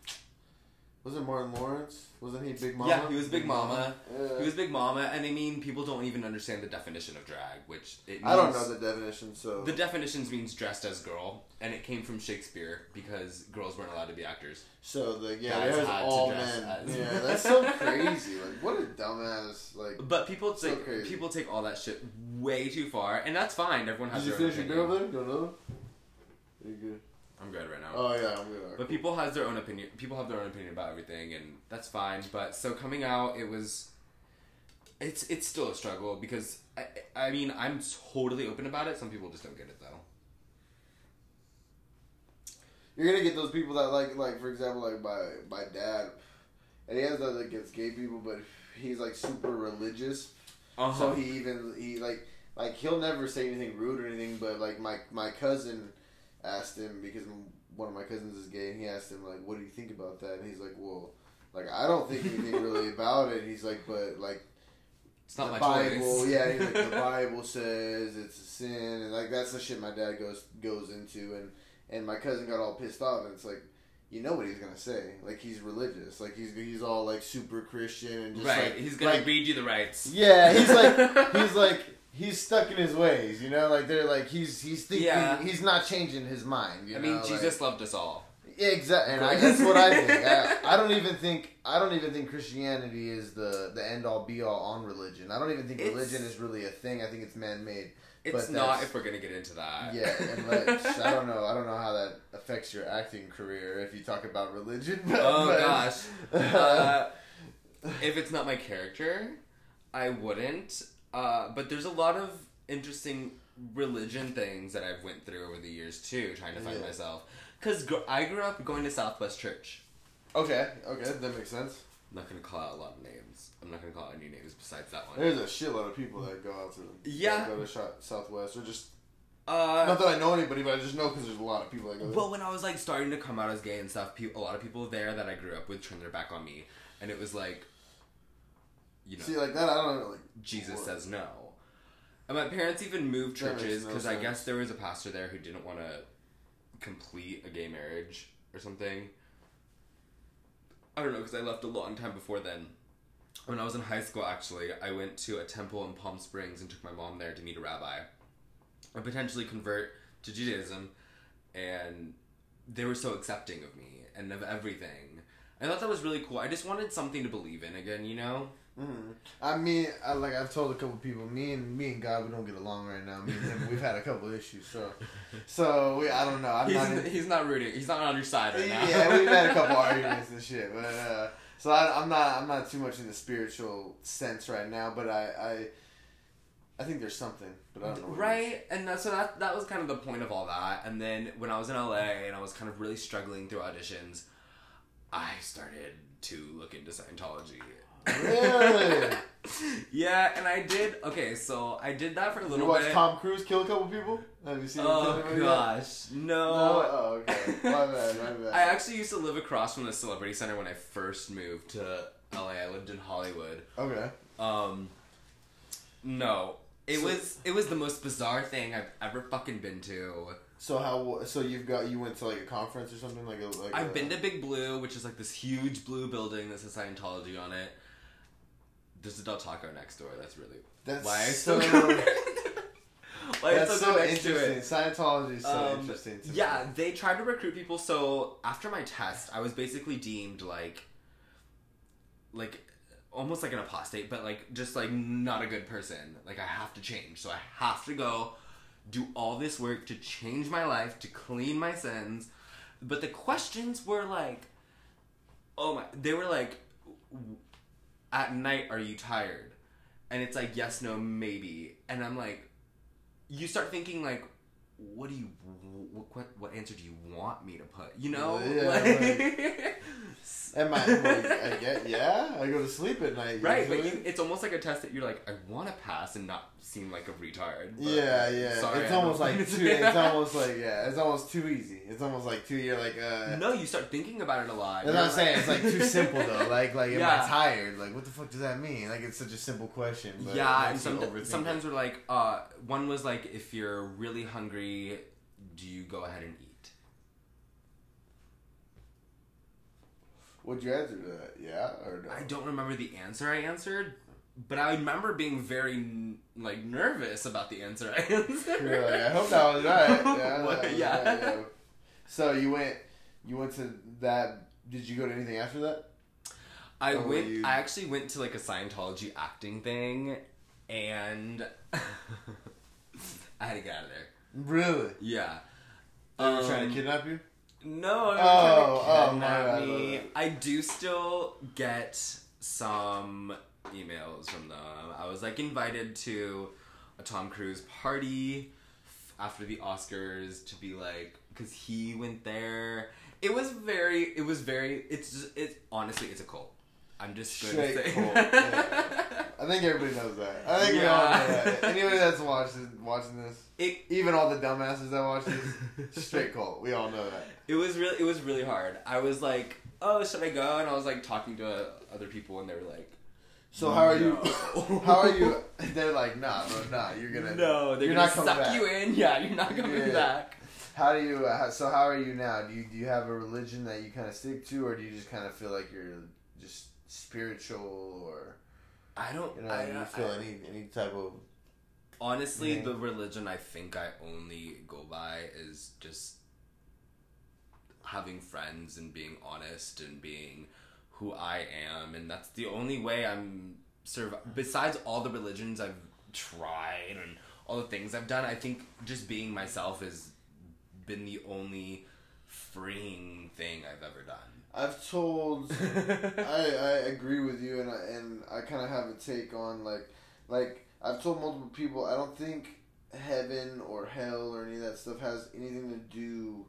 Was it Martin Lawrence? Wasn't he Big Momma? Yeah, he was Big Momma. Yeah. He was Big Momma, and I mean, people don't even understand the definition of drag, which it means, I don't know the definition, so The definitions means dressed as girl, and it came from Shakespeare because girls weren't allowed to be actors. so the yeah, Guys there's had to all dress men. as- Yeah, (laughs) that's so crazy. Like, what a dumbass. Like, But people So take crazy. people take all that shit way too far, and that's fine. Everyone has did you their own finish your opinion. beer over there? Go another? You good? I'm good right now. Oh yeah, I'm good. But people has their own opinion. People have their own opinion about everything, and that's fine. But so coming out, it was. It's it's still a struggle because I I mean I'm totally open about it. Some people just don't get it though. You're gonna get those people that like, like for example, like my my dad, and he has that that gets gay people, but he's like super religious. Uh-huh. So he even he like like he'll never say anything rude or anything, but like my my cousin asked him because one of my cousins is gay, and he asked him like, "What do you think about that?" And he's like, "Well, like I don't think anything really (laughs) about it." He's like, "But like it's not the my Bible, choice. yeah, he's like, the (laughs) Bible says it's a sin, and like that's the shit my dad goes goes into, and and my cousin got all pissed off, and it's like. You know what he's gonna say? Like he's religious. Like he's he's all like super Christian and just right. like he's gonna like, read you the rights. yeah, he's like he's (laughs) like he's stuck in his ways, you know. Like they're like he's he's thinking Yeah. he's not changing his mind. You I know? mean, like- Jesus loved us all. yeah, exactly, and I, that's what I think. I, I don't even think I don't even think Christianity is the the end all be all on religion. I don't even think It's- religion is really a thing. I think it's man made. It's But not if we're gonna get into that. Yeah, and (laughs) I don't know. I don't know how that affects your acting career if you talk about religion. (laughs) but- Oh but- gosh. (laughs) Uh, if it's not my character, I wouldn't. Uh, but there's a lot of interesting religion things that I've went through over the years too, trying to find Yeah. myself. Because gr- I grew up going to Southwest Church, Okay, okay, that makes sense. I'm not gonna call out a lot of names. I'm not gonna call out any names besides that one. There's a shitload of people that go out to Yeah. go to Southwest or just Uh, not that I know anybody, but I just know because there's a lot of people that go there. Well, when I was like starting to come out as gay and stuff, pe- a lot of people there that I grew up with turned their back on me, and it was like, you know, See, like that, I don't know. Like Jesus what- says no. And my parents even moved churches no because I guess there was a pastor there who didn't want to complete a gay marriage or something. I don't know because I left a long time before then. When I was in high school, actually, I went to a temple in Palm Springs and took my mom there to meet a rabbi and potentially convert to Judaism. And they were so accepting of me and of everything. I thought that was really cool. I just wanted something to believe in again, you know? Mhm. I mean, I, like I've told a couple people, me and me and God, we don't get along right now. Me and him, we've had a couple issues. So, so we, I don't know. I'm he's, not. In, he's not rooting. He's not on your side right now. yeah, we've had a couple (laughs) arguments and shit, but uh, so I, I'm not. I'm not too much in the spiritual sense right now. But I, I, I think there's something, but I don't know. What. Right, and that's so that that was kind of the point of all that. And then when I was in LA and I was kind of really struggling through auditions, I started to look into Scientology. Really? (laughs) yeah, and I did. Okay, so I did that for a You little watch bit. Tom Cruise kill a couple people? Have you seen him oh yet? gosh, No. no. Oh, okay. My bad. My bad. I actually used to live across from the Celebrity Center when I first moved to LA. I lived in Hollywood. okay. Um, no, it So- was it was the most bizarre thing I've ever fucking been to. So how? So you've got you went to like a conference or something like a like. I've a, been to Big Blue, which is like this huge blue building that says Scientology on it. There's a Del Taco next door. That's really That's why I so. still (laughs) go. (laughs) why I that's still so go next to interesting. it. Scientology is so Um, interesting. Yeah, me. they tried to recruit people. So after my test, I was basically deemed like, like, almost like an apostate, but like just like not a good person. Like I have to change, so I have to go do all this work to change my life, to clean my sins. But the questions were like, oh my, they were like, at night are you tired? And it's like yes, no, maybe, and I'm like, you start thinking like, what do you, what, what, what answer do you want me to put? You know, Yeah, Like- (laughs) Am I? Like, I get. Yeah, I go to sleep at night. right, but you, it's almost like a test that you're like, I want to pass and not seem like a retard. yeah, yeah. sorry, it's I almost like (laughs) too. It's almost like yeah. It's almost too easy. It's almost like too. You're like uh. No, you start thinking about it a lot. That's what I'm saying. It's like too simple though. (laughs) Like, like, am Yeah. I tired? Like, what the fuck does that mean? Like, it's such a simple question. But yeah, and some, sometimes we're like, uh, one was like, if you're really hungry, do you go ahead and eat? What'd you answer to that? Yeah or no? I don't remember the answer I answered, but I remember being very like nervous about the answer I (laughs) answered. You're I hope that was right. (laughs) Yeah. Was Yeah. right, yeah. So you went, you went to that. Did you go to anything after that? I Or went. you- I actually went to like a Scientology acting thing, and (laughs) I had to get out of there. Really? Yeah. They were trying Um, to kidnap you? No, they were Oh, trying oh, to kidnap my me. bad. I do still get some emails from them. I was like invited to a Tom Cruise party f- after the Oscars to be like because he went there. It was very. It was very. It's just. It honestly. It's a cult. I'm just going to say. (laughs) yeah. I think everybody knows that. I think we all know that. Anybody that's watching watching this, It even all the dumbasses that watch this, straight cult. We all know that. It was really it was really hard. I was like, "Oh, should I go?" And I was like talking to other people, and they were like, So how are you? (laughs) How are you? (laughs) They're like, nah, bro, nah. You're gonna. "No, they're you're gonna not coming suck back. you in. Yeah, you're not coming Yeah. back." How do you? Uh, so how are you now? Do you do you have a religion that you kind of stick to, or do you just kind of feel like you're just spiritual, or I don't. you know, I, you I- feel any any type of? honestly, Yeah. the religion I think I only go by is just having friends and being honest and being who I am, and that's the only way I'm survive. Besides all the religions I've tried and all the things I've done, I think just being myself has been the only freeing thing I've ever done. I've told. (laughs) I, I agree with you, and I, and I kind of have a take on like like I've told multiple people I don't think heaven or hell or any of that stuff has anything to do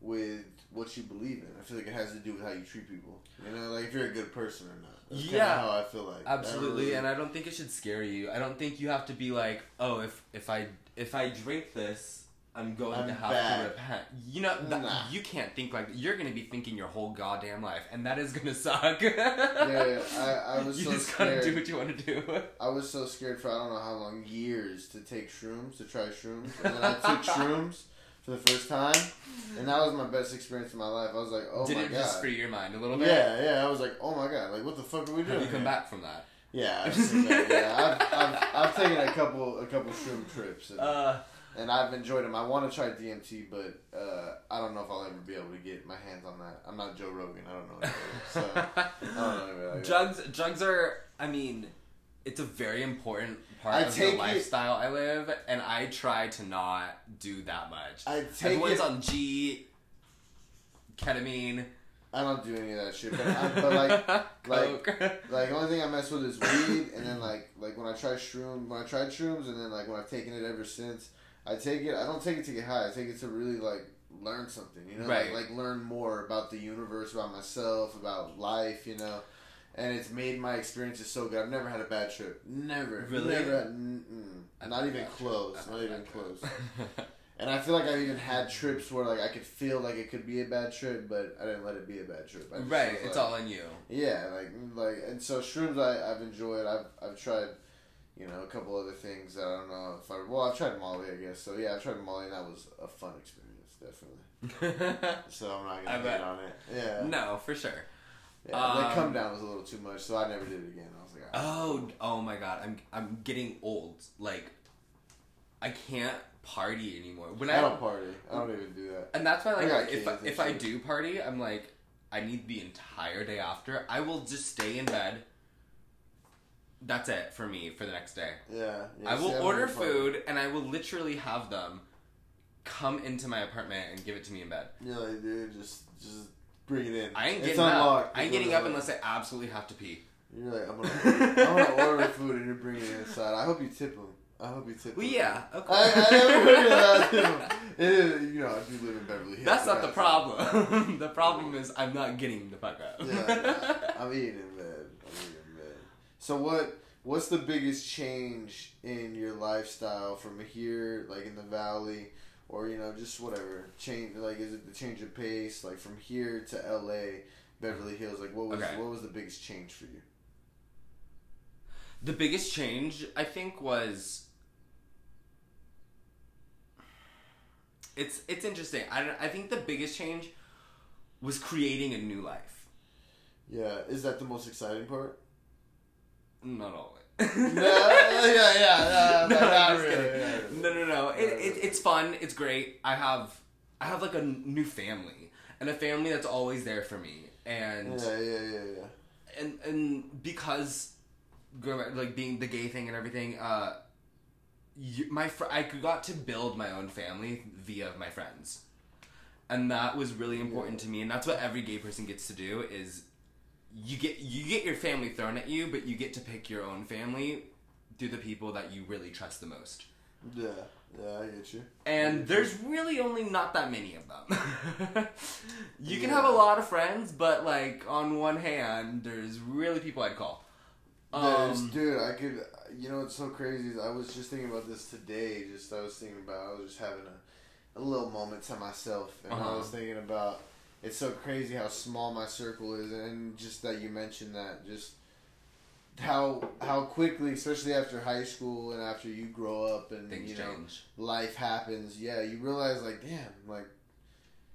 with what you believe in. I feel like it has to do with how you treat people. You know, like if you're a good person or not. That's Yeah. how I feel like. Absolutely, Really- and I don't think it should scare you. I don't think you have to be like, oh, if if I if I drink this, I'm going I'm to have bad. to repent. You know, that, Nah. you can't think like you're gonna be thinking your whole goddamn life, and that is gonna (laughs) suck. yeah, yeah, I, I (laughs) was you so just scared. gotta do what you want to do. I was so scared for I don't know how long years to take shrooms to try shrooms, and then I took (laughs) shrooms for the first time, and that was my best experience in my life. I was like, oh Did my it god. just free your mind a little bit? yeah, yeah. I was like, oh my god, like what the fuck are we doing? Have you come here? back from that? Yeah, I've that, yeah. I've, I've, I've taken a couple a couple shroom trips, and, Uh, and I've enjoyed them. I want to try DMT, but uh, I don't know if I'll ever be able to get my hands on that. I'm not Joe Rogan. I don't know. Anybody, (laughs) so I don't know anybody like that. drugs, drugs are. I mean, it's a very important part I of the it- lifestyle I live, and I try to not do that much. I take Everyone's it- on G, ketamine, I don't do any of that shit, but, I, but like (laughs) like. Like only thing I mess with is weed, and then like like when I try shroom, when I tried shrooms, and then like when I've taken it ever since, I take it. I don't take it to get high. I take it to really like learn something. You know, Right. like, like learn more about the universe, about myself, about life. You know, and it's made my experiences so good. I've never had a bad trip. Never. Really? Never. Had. Not even close. Not even close. And I feel like I've even had trips where like I could feel like it could be a bad trip, but I didn't let it be a bad trip. Right, it's like- all on you. yeah, like like and so shrooms I I've enjoyed. I've I've tried, you know, a couple other things that I don't know if I well I've tried Molly I guess. So yeah, I've tried Molly and that was a fun experience definitely. (laughs) So I'm not gonna bet. on it. Yeah. no, for sure. Yeah, Um, the come down was a little too much, so I never did it again. I was like, ah. Oh, oh my god, I'm I'm getting old. Like, I can't party anymore. When I, I don't party. I don't even do that. and that's why I like got if I, if I do party, I'm like I need the entire day after. I will just stay in bed. That's it for me for the next day. Yeah. yeah I will order food and I will literally have them come into my apartment and give it to me in bed. You're like, dude, just just bring it in. I ain't getting up. I ain't getting up unless I absolutely have to pee. You're like, I'm gonna, (laughs) order, I'm gonna order food and you're bringing it inside. I hope you tip them. I hope you tip Well, them. yeah, okay. I, I never heard of that. (laughs) It you know, I do live in Beverly Hills. That's not the problem. (laughs) the problem is I'm not getting the fuck up. Yeah, yeah, I'm eating in bed. I'm eating in bed. So what? What's the biggest change in your lifestyle from here, like in the valley, or you know, just whatever change? Like, is it the change of pace, like from here to L.A., Beverly mm-hmm. Hills? Like, what was Okay. what was the biggest change for you? The biggest change, I think, was it's it's interesting. I don't, I think the biggest change was creating a new life. Yeah, is that the most exciting part? Not always. (laughs) no, yeah, yeah, yeah, no, (laughs) no, I'm just really, kidding. yeah. no, no, no. It, it, it's fun. It's great. I have I have like a new family and a family that's always there for me. And Yeah, yeah, yeah, yeah. and and because like being the gay thing and everything, uh, you, my fr- I got to build my own family via my friends, and that was really important to me. And that's what every gay person gets to do is you get you get your family thrown at you, but you get to pick your own family through the people that you really trust the most. Yeah, yeah, I get you. And there's really only not that many of them. (laughs) you can have a lot of friends, but like on one hand, there's really people I'd call. Um, dude, I could. You know what's so crazy? Is I was just thinking about this today. Just I was thinking about. I was just having a, a little moment to myself, and I Uh-huh. was thinking about. It's so crazy how small my circle is, and just that you mentioned that, just how how quickly, especially after high school and after you grow up and things you know change. life happens. Yeah, you realize like, damn, like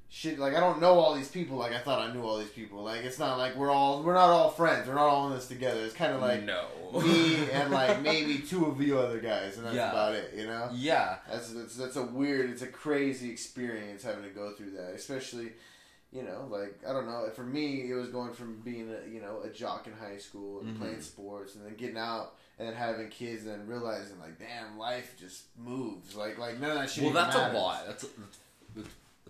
shit. Like I don't know all these people. Like I thought I knew all these people. Like it's not like we're all we're not all friends. We're not all in this together. It's kind of like no. me and like maybe two of you other guys, and that's Yeah. about it. You know, yeah. that's that's that's a weird. It's a crazy experience having to go through that, especially. You know, like I don't know. For me, it was going from being a you know a jock in high school and Mhm. playing sports, and then getting out and then having kids, and then realizing like, damn, life just moves. Like like none of that shit. Well, that's matters. a lot. That's a,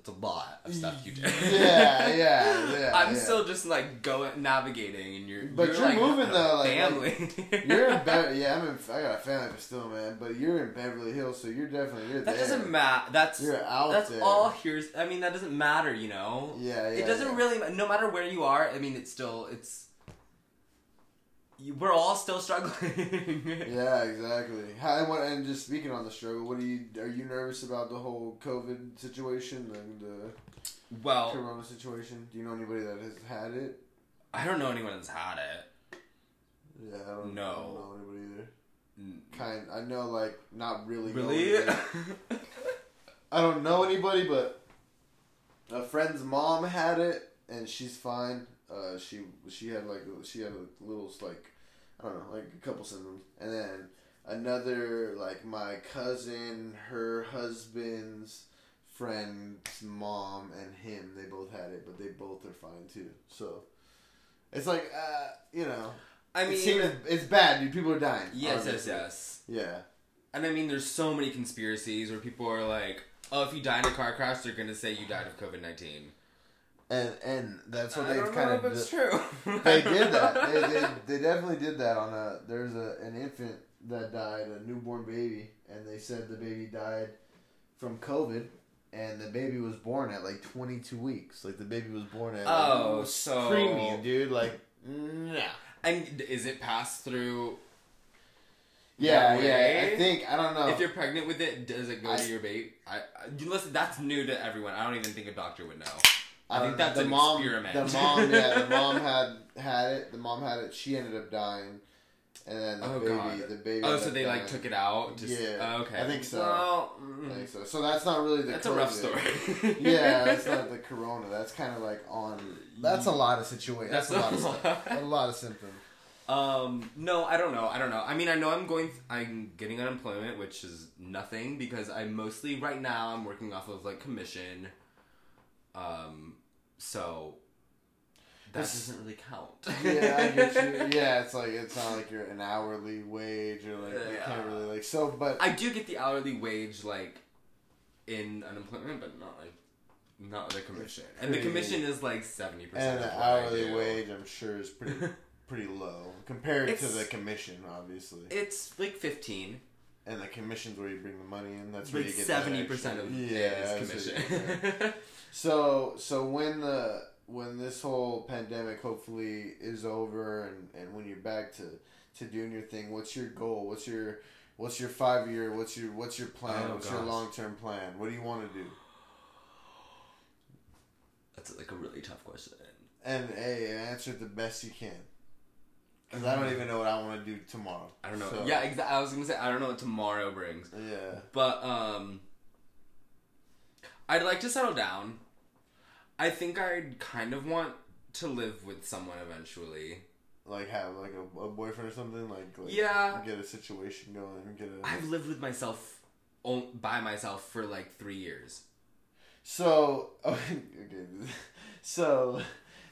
that's, it's a lot of stuff you do. (laughs) Yeah, yeah, yeah. I'm yeah. still just like going navigating, and you're But you're, you're like, moving, a though, like- family. (laughs) You're in Beverly. (laughs) Yeah, I'm in. I got a family but still, man. But you're in Beverly Hills, so you're definitely you're That there. doesn't matter. That's You're out that's there. all here's. I mean, that doesn't matter. You know. Yeah, yeah. it doesn't yeah. really. No matter where you are. I mean, it's still it's. We're all still struggling. (laughs) Yeah, exactly. How and, what, and just speaking on the struggle, what are you? Are you nervous about the whole COVID situation and the Well, Corona situation? Do you know anybody that has had it? I don't know anyone that's had it. Yeah, I don't, No. I don't know anybody either. N- Kind, I know like not really. Really? (laughs) I don't know anybody, but a friend's mom had it, and she's fine. Uh, she she had like she had a little like I don't know like a couple symptoms, and then another like my cousin, her husband's friend's mom, and him. They both had it, but they both are fine too. So it's like uh, you know, I it mean, seems- it's bad, dude. People are dying. yes, yes, yes. Yeah. And I mean, there's so many conspiracies where people are like, "Oh, if you die in a car crash, they're gonna say you died of COVID 19 And and that's what I they've don't kind know of if it's true. (laughs) they did that. (laughs) They, they, they definitely did that on a. There's a an infant that died, a newborn baby, and they said the baby died from COVID, and the baby was born at like 22 weeks. Like the baby was born at. Oh, like, so- screaming, dude. Like, nah. And is it passed through? Yeah, yeah. I think I don't know. If you're pregnant with it, does it go I- to your baby? I, I listen. That's new to everyone. I don't even think a doctor would know. I think that's the an mom. experiment. The mom, (laughs) yeah, the mom had had it. The mom had it. She ended up dying, and then the Oh, baby, God. the baby. Oh, so up they like took it out? Just, Yeah, oh, okay. I think so. Well, I mm, think so. So that's not really the. that's a rough story. (laughs) yeah, that's not the corona. That's kind of like on. That's a lot of situations. That's, That's a lot of a stuff. lot. A lot of symptoms. Um, no, I don't know. I don't know. I mean, I know I'm going. I'm getting unemployment, which is nothing because I mostly right now I'm working off of like commission. Um, so that This- doesn't really count. (laughs) Yeah, I get you. (laughs) Yeah, it's like it's not like you're an hourly wage or like you can't really like so. But I do get the hourly wage like in unemployment, but not like not the commission. And the commission is like seventy percent. and the hourly wage, I'm sure, is pretty (laughs) pretty low compared to the commission, obviously. It's like fifteen. And the commission's where you bring the money in. That's where Like you get seventy percent of yeah, it is that's what commission. So so when the when this whole pandemic hopefully is over and, and when you're back to, to doing your thing, what's your goal? What's your what's your five year? What's your what's your plan? Oh, what's your long term plan? What do you want to do? That's like a really tough question. And hey, answer it the best you can. Because I don't even know what I want to do tomorrow. I don't know. So, Yeah, exa- I was gonna say I don't know what tomorrow brings, Yeah. but um, I'd like to settle down. I think I'd kind of want to live with someone eventually. Like have like a, a boyfriend or something. Like, like Yeah. Get a situation going. Get a. I've lived with myself on, by myself for like three years. So (laughs) okay, so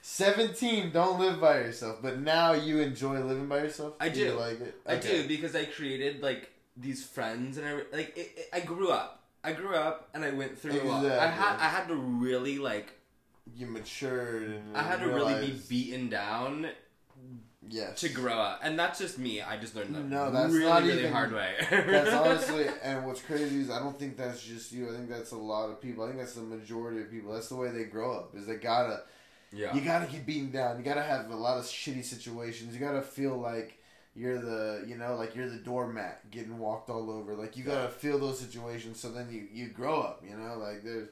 seventeen. Don't live by yourself, but now you enjoy living by yourself. I You do. like it. I do because I created like these friends and I like it, it, I grew up. I grew up and I went through. A lot. I Exactly. had I had to really like You matured and I had to really be beaten down yes to grow up, and that's just me. I just learned that No, that's really not really even- hard way. That's (laughs) honestly, and what's crazy is I don't think that's just you. I think that's a lot of people. I think that's the majority of people. That's the way they grow up. Is they gotta, yeah. you gotta get beaten down. You gotta have a lot of shitty situations. You gotta feel like you're the, you know, like you're the doormat getting walked all over. Like you gotta feel those situations. So then you you grow up. You know, like there's.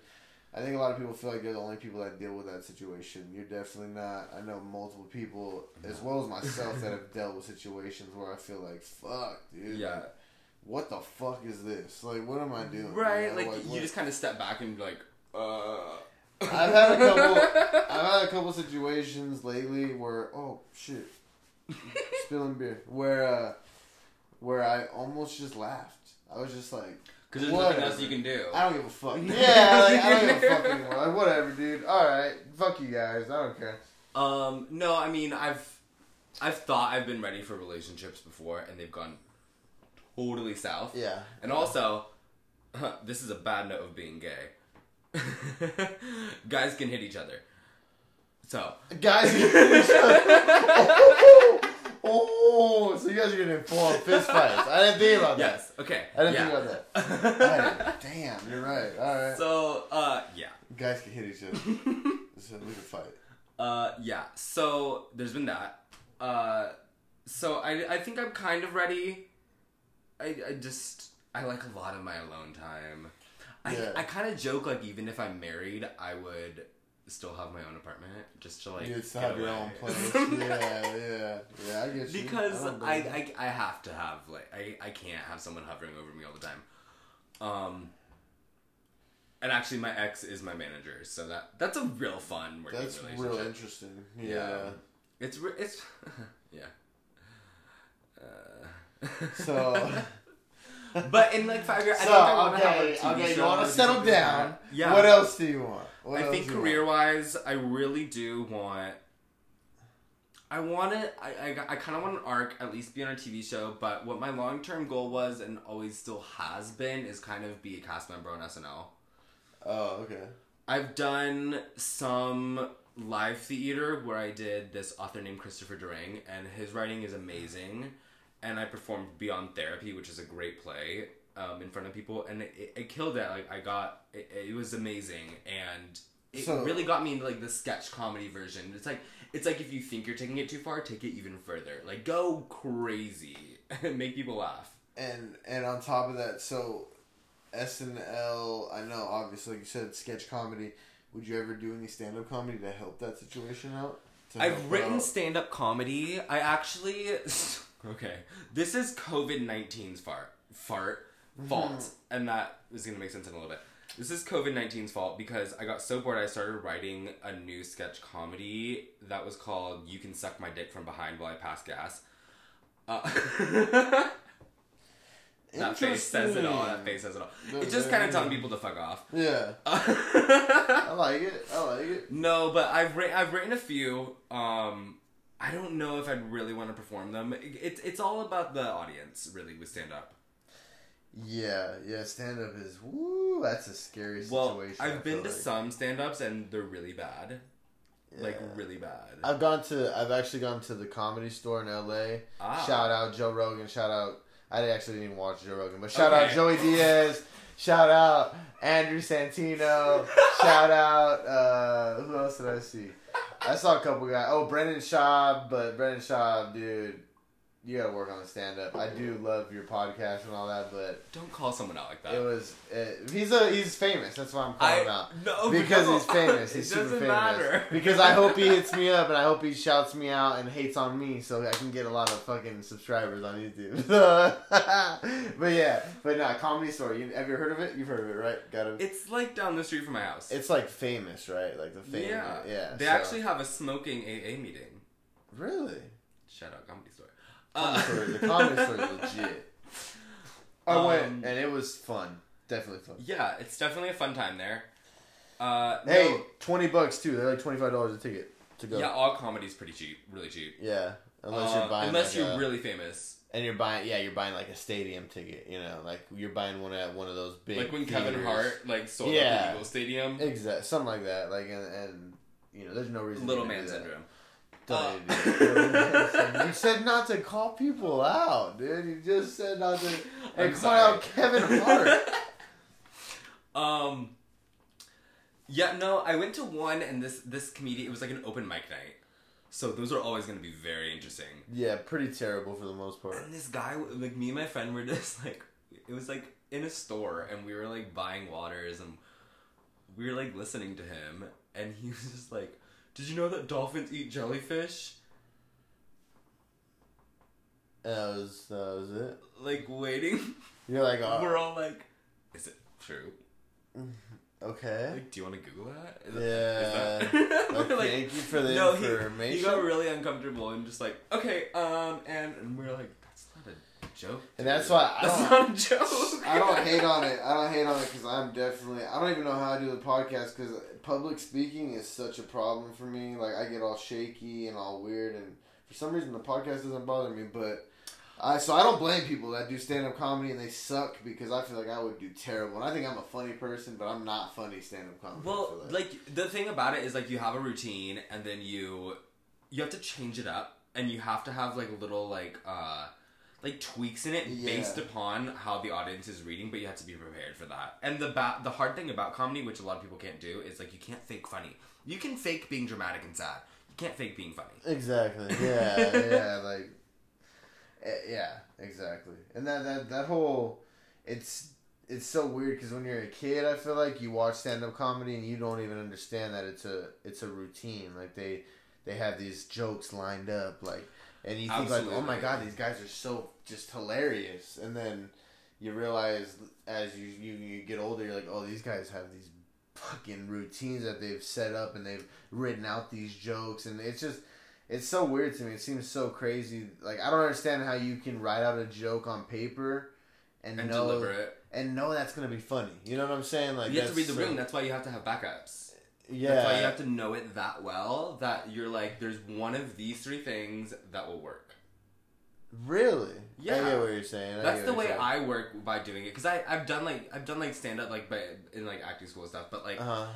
I think a lot of people feel like you're the only people that deal with that situation. You're definitely not. I know multiple people, as well as myself, that (laughs) have dealt with situations where I feel like, fuck, dude. yeah. like, what the fuck is this? Like, what am I doing? Right, You know, like, you what- just kind of step back and be like, uh. I've had a couple. (laughs) I've had a couple situations lately where, oh shit, (laughs) spilling beer. Where, uh, where I almost just laughed. I was just like, Because there's nothing else you can do. I don't give a fuck. (laughs) Yeah, like, I don't give a (laughs) fuck anymore. Like, whatever, dude. All right, fuck you guys. I don't care. Um, no, I mean, I've, I've thought I've been ready for relationships before, and they've gone totally south. Yeah. And also, (laughs) this is a bad note of being gay. guys can hit each other. So Guys, you hit each other. Oh, so you guys are getting in full on fist fights. I didn't think about that. yes, okay. I didn't yeah. think about that. (laughs) Damn, you're right. All right. So uh yeah. Guys can hit each other. (laughs) so we can fight. Uh, yeah. So there's been that. Uh, so I, I think I'm kind of ready. I, I just I like a lot of my alone time. I, Yeah. I kind of joke like even if I'm married, I would still have my own apartment just to like You still have your own place. (laughs) yeah, yeah, yeah. I get you. because don't I. I I have to have like I, I can't have someone hovering over me all the time. Um. And actually, my ex is my manager, so that that's a real fun working that's relationship. real interesting. Yeah. Yeah. It's re- it's (laughs) yeah. Uh, So, (laughs) but in like five years, I so think I want to have a okay, TV okay. You want to settle down? Yeah. What else do you want? What I think do you want? career wise, I really do want. I want it. I, I, I kind of want an arc, at least be on a TV show. But what my long term goal was, and always still has been, is kind of be a cast member on SNL. Oh, okay. I've done some live theater where I did this author named Christopher Durang, and his writing is amazing. And I performed Beyond Therapy, which is a great play, um, in front of people, and it, it, killed it. Like I got, it, it was amazing, and it So- really got me into like the sketch comedy version. It's like it's like if you think you're taking it too far, take it even further. Like go crazy and (laughs) make people laugh. And and on top of that, so SNL. I know, obviously, like you said, sketch comedy. Would you ever do any stand up comedy to help that situation out? I've written stand up comedy. I actually (laughs) okay. This is COVID 19's fart fart fault, and that is gonna make sense in a little bit. This is COVID 19's fault because I got so bored. I started writing a new sketch comedy that was called "You Can Suck My Dick from Behind While I Pass Gas." Uh, (laughs) that face says it all. That face says it all. It's just kind of telling people to fuck off. Yeah, (laughs) I like it. I like it. No, but I've written I've written a few. Um, I don't know if I'd really want to perform them. It, it's it's all about the audience, really, with stand up. Yeah, yeah. Stand up is woo. That's a scary situation. I I've been to like. some stand ups and they're really bad, like really bad. I've gone to. I've actually gone to the comedy store in L.A. Ah. Shout out Joe Rogan. Shout out. I actually didn't even watch Joe Rogan, but shout out Joey Diaz. Shout out Andrew Santino. (laughs) shout out. Uh, who else did I see? I saw a couple guys. Oh, Brendan Schaub, but Brendan Schaub, dude, you gotta work on the stand up. I do love your podcast and all that, but Don't call someone out like that. it was. Uh, he's a he's famous. That's why I'm calling him out. (laughs) no Because no. he's famous. He's it super doesn't famous. matter. (laughs) Because I hope he hits me up and I hope he shouts me out and hates on me so I can get a lot of fucking subscribers on YouTube. (laughs) but yeah, but nah, comedy story. You, have you heard of it? You've heard of it, right? Got it. It's like down the street from my house. It's like famous, right? Like the famous. yeah, Yeah. They so- actually have a smoking AA meeting. really. Shout out comedy store. Uh. The comedy story is legit. I went Um, and it was fun. Definitely fun. Yeah, it's definitely a fun time there. Uh, Hey, no- twenty bucks too. They're like twenty five dollars a ticket to go. yeah, all comedy's pretty cheap, really cheap. Yeah. Unless Uh, you're buying unless like you're a- really famous, And you're buying, yeah, you're buying like a stadium ticket, you know, like you're buying one at one of those big. like when Kevin. Hart like sold Yeah. out the Eagle Stadium. exact, something like that, like and, and you know, there's no reason. Little man that. syndrome. Don't Uh. need it. Little man syndrome. you said not to call people out, dude. You just said not to. And call out Kevin Hart. (laughs) Um. Yeah, no, I went to one, and this this comedian it was like an open mic night, so those are always going to be very interesting. yeah, pretty terrible for the most part. And this guy, like me and my friend, were (laughs) just like, it was like in a store, and we were like buying waters, and we were like listening to him, and he (laughs) was just like, "Did you know that dolphins eat jellyfish?" And that was that was it. Like waiting, You're like, oh, we're all like, "Is it true?" (laughs) okay. Like, do you want to Google that? Is Yeah. Is that- We're (laughs) (laughs) like, thank you for the no, information. he got really uncomfortable and just like, okay, um, and, and we are like, that's not a joke. And that's why I that's don't- not a joke. I don't (laughs) hate on it. I don't hate on it because I'm definitely. I don't even know how I do the podcast because public speaking is such a problem for me. Like I get all shaky and all weird, and for some reason the podcast doesn't bother me. But I so I don't blame people that do stand up comedy and they suck because I feel like I would do terrible. And I think I'm a funny person, but I'm not funny stand up comedy. Well, like the thing about it is like you have a routine and then you you have to change it up and you have to have like little like uh like tweaks in it Yeah. based upon how the audience is reading, but you have to be prepared for that. And the ba- the hard thing about comedy, which a lot of people can't do, is like you can't fake funny. You can fake being dramatic and sad. You can't fake being funny. Exactly. (laughs) Yeah. yeah. Like. eh, Yeah. Exactly. And that that that whole, it's it's so weird because when you're a kid, I feel like you watch stand up comedy and you don't even understand that it's a it's a routine. Like they they have these jokes lined up, like, and you think like, oh my Absolutely. god, these guys are so just hilarious, and then you realize as you you, you get older, you're like, oh, these guys have these fucking routines that they've set up and they've written out these jokes, and it's just it's so weird to me. It seems so crazy. Like I don't understand how you can write out a joke on paper and, And know deliver it. and know that's gonna be funny. You know what I'm saying? Like you have to read the room. That's why you have to have backups. Yeah, That's why you have to know it that well that you're like, there's one of these three things that will work. really. Yeah. I get what you're saying. I That's the way you're I work by doing it because I I've done like I've done like stand up like by, in like acting school and stuff, but like Uh huh.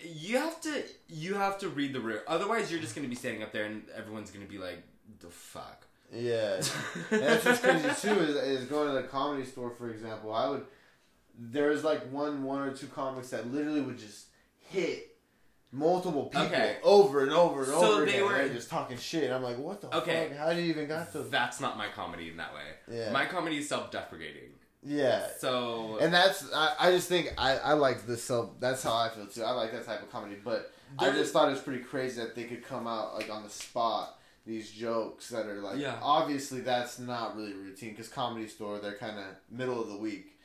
you have to you have to read the room. Otherwise, you're just gonna be standing up there and everyone's gonna be like, the fuck. Yeah. (laughs) And that's what's crazy too is, is going to the comedy store for example. I would there's like one one or two comics that literally would just hit multiple people Okay. over and over and So over again. were- They're just talking shit. I'm like, what the Okay. fuck? How do you even got to? That's not my comedy in that way. Yeah. My comedy is self-deprecating. Yeah. So And that's I, I just think I, I like this self that's how I feel too. I like that type of comedy. But I just thought it was pretty crazy that they could come out like on the spot these jokes that are like Yeah. obviously that's not really routine because comedy store they're kind of middle of the week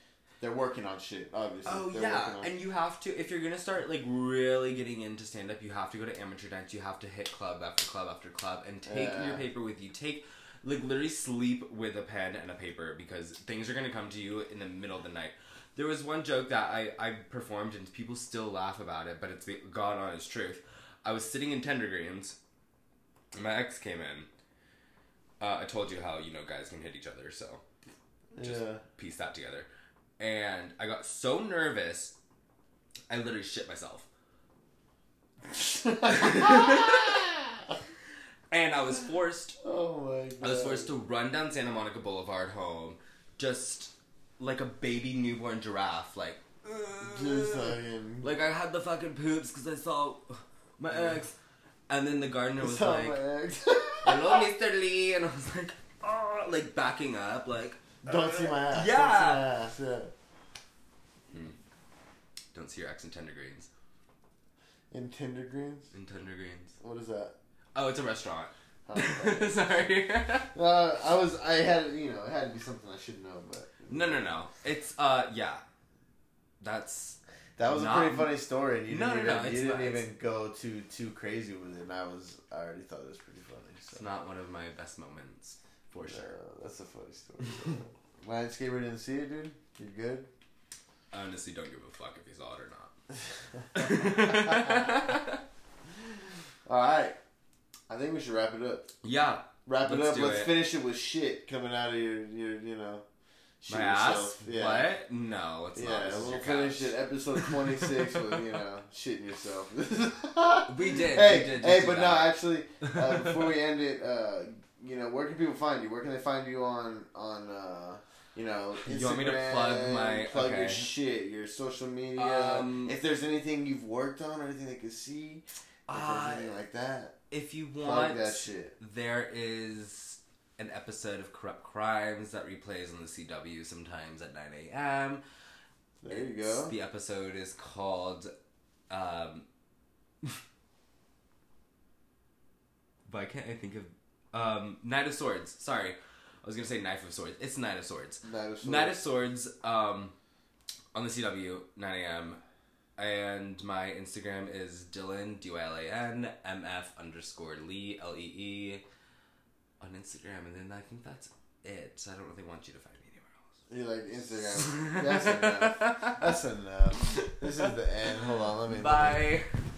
they're working on shit obviously Oh They're yeah, on- and you have to if you're gonna start like really getting into stand up, you have to go to amateur nights. You have to hit club after club after club and take Yeah. your paper with you. Take like literally sleep with a pen and a paper because things are gonna come to you in the middle of the night. There was one joke that I I performed and people still laugh about it, but it's the God honest truth. I was sitting in Tender Greens. My ex came in. Uh, I told you how you know guys can hit each other, so just yeah piece that together. And I got so nervous, I literally shit myself. (laughs) And I was forced, oh my god I was forced to run down Santa Monica Boulevard home, just like a baby newborn giraffe, like, just fucking like I had the fucking poops because I saw my ex. And then the gardener was like. "Hello, (laughs) Mr. Lee," and I was like, "Oh," like backing up, like, don't see my ass Yeah. don't see my ass yeah "Don't see your ex in Tender Greens." in Tender Greens In Tender Greens. what is that Oh, it's a restaurant. Oh. (laughs) Sorry. (laughs) Uh, I was, I had, you know, it had to be something I should know, but no, no, no. It's uh, yeah. That's that was Not- a pretty funny story, and you No, didn't no, even, no, you didn't not. even go too too crazy with it. And I was, I already thought it was pretty funny. So. it's not one of my best moments for sure. Uh, that's a funny story. (laughs) Landscaper didn't see it, dude. You good? I honestly don't give a fuck if he saw it or not. (laughs) All right, I think we should wrap it up. yeah, Wrap it up. Let's it. finish it with shit coming out of your, your, you know, my ass. Yeah. What? No, it's Yeah, not. Is we'll finish couch. it episode 26 with, you know, shitting yourself. (laughs) We did. Hey, we did hey, but no, actually, uh, before we end it, uh, you know, where can people find you? Where can they find you on, on, uh, you know, Instagram? You want me to plug my- plug your shit, your social media. Um, if there's anything you've worked on or anything they can see, if Uh, anything like that, if you plug want, that shit. there is an episode of Corrupt Crimes that replays on the CW sometimes at 9 a.m. There you It's- go. The episode is called. Um, (laughs) why can't I think of. Um, Knight of Swords. Sorry. I was to say Knife of Swords. It's Knight of Swords. Night of Knight of Swords. Swords um, on the CW, 9 a.m. And my Instagram is Dylan, D Y L A N, M F underscore Lee, L E E, on Instagram. And then I think that's it. So I don't really want you to find me anywhere else. You like Instagram. (laughs) That's enough. That's enough. This is the end. Hold on, let me. anywhere else. Bye.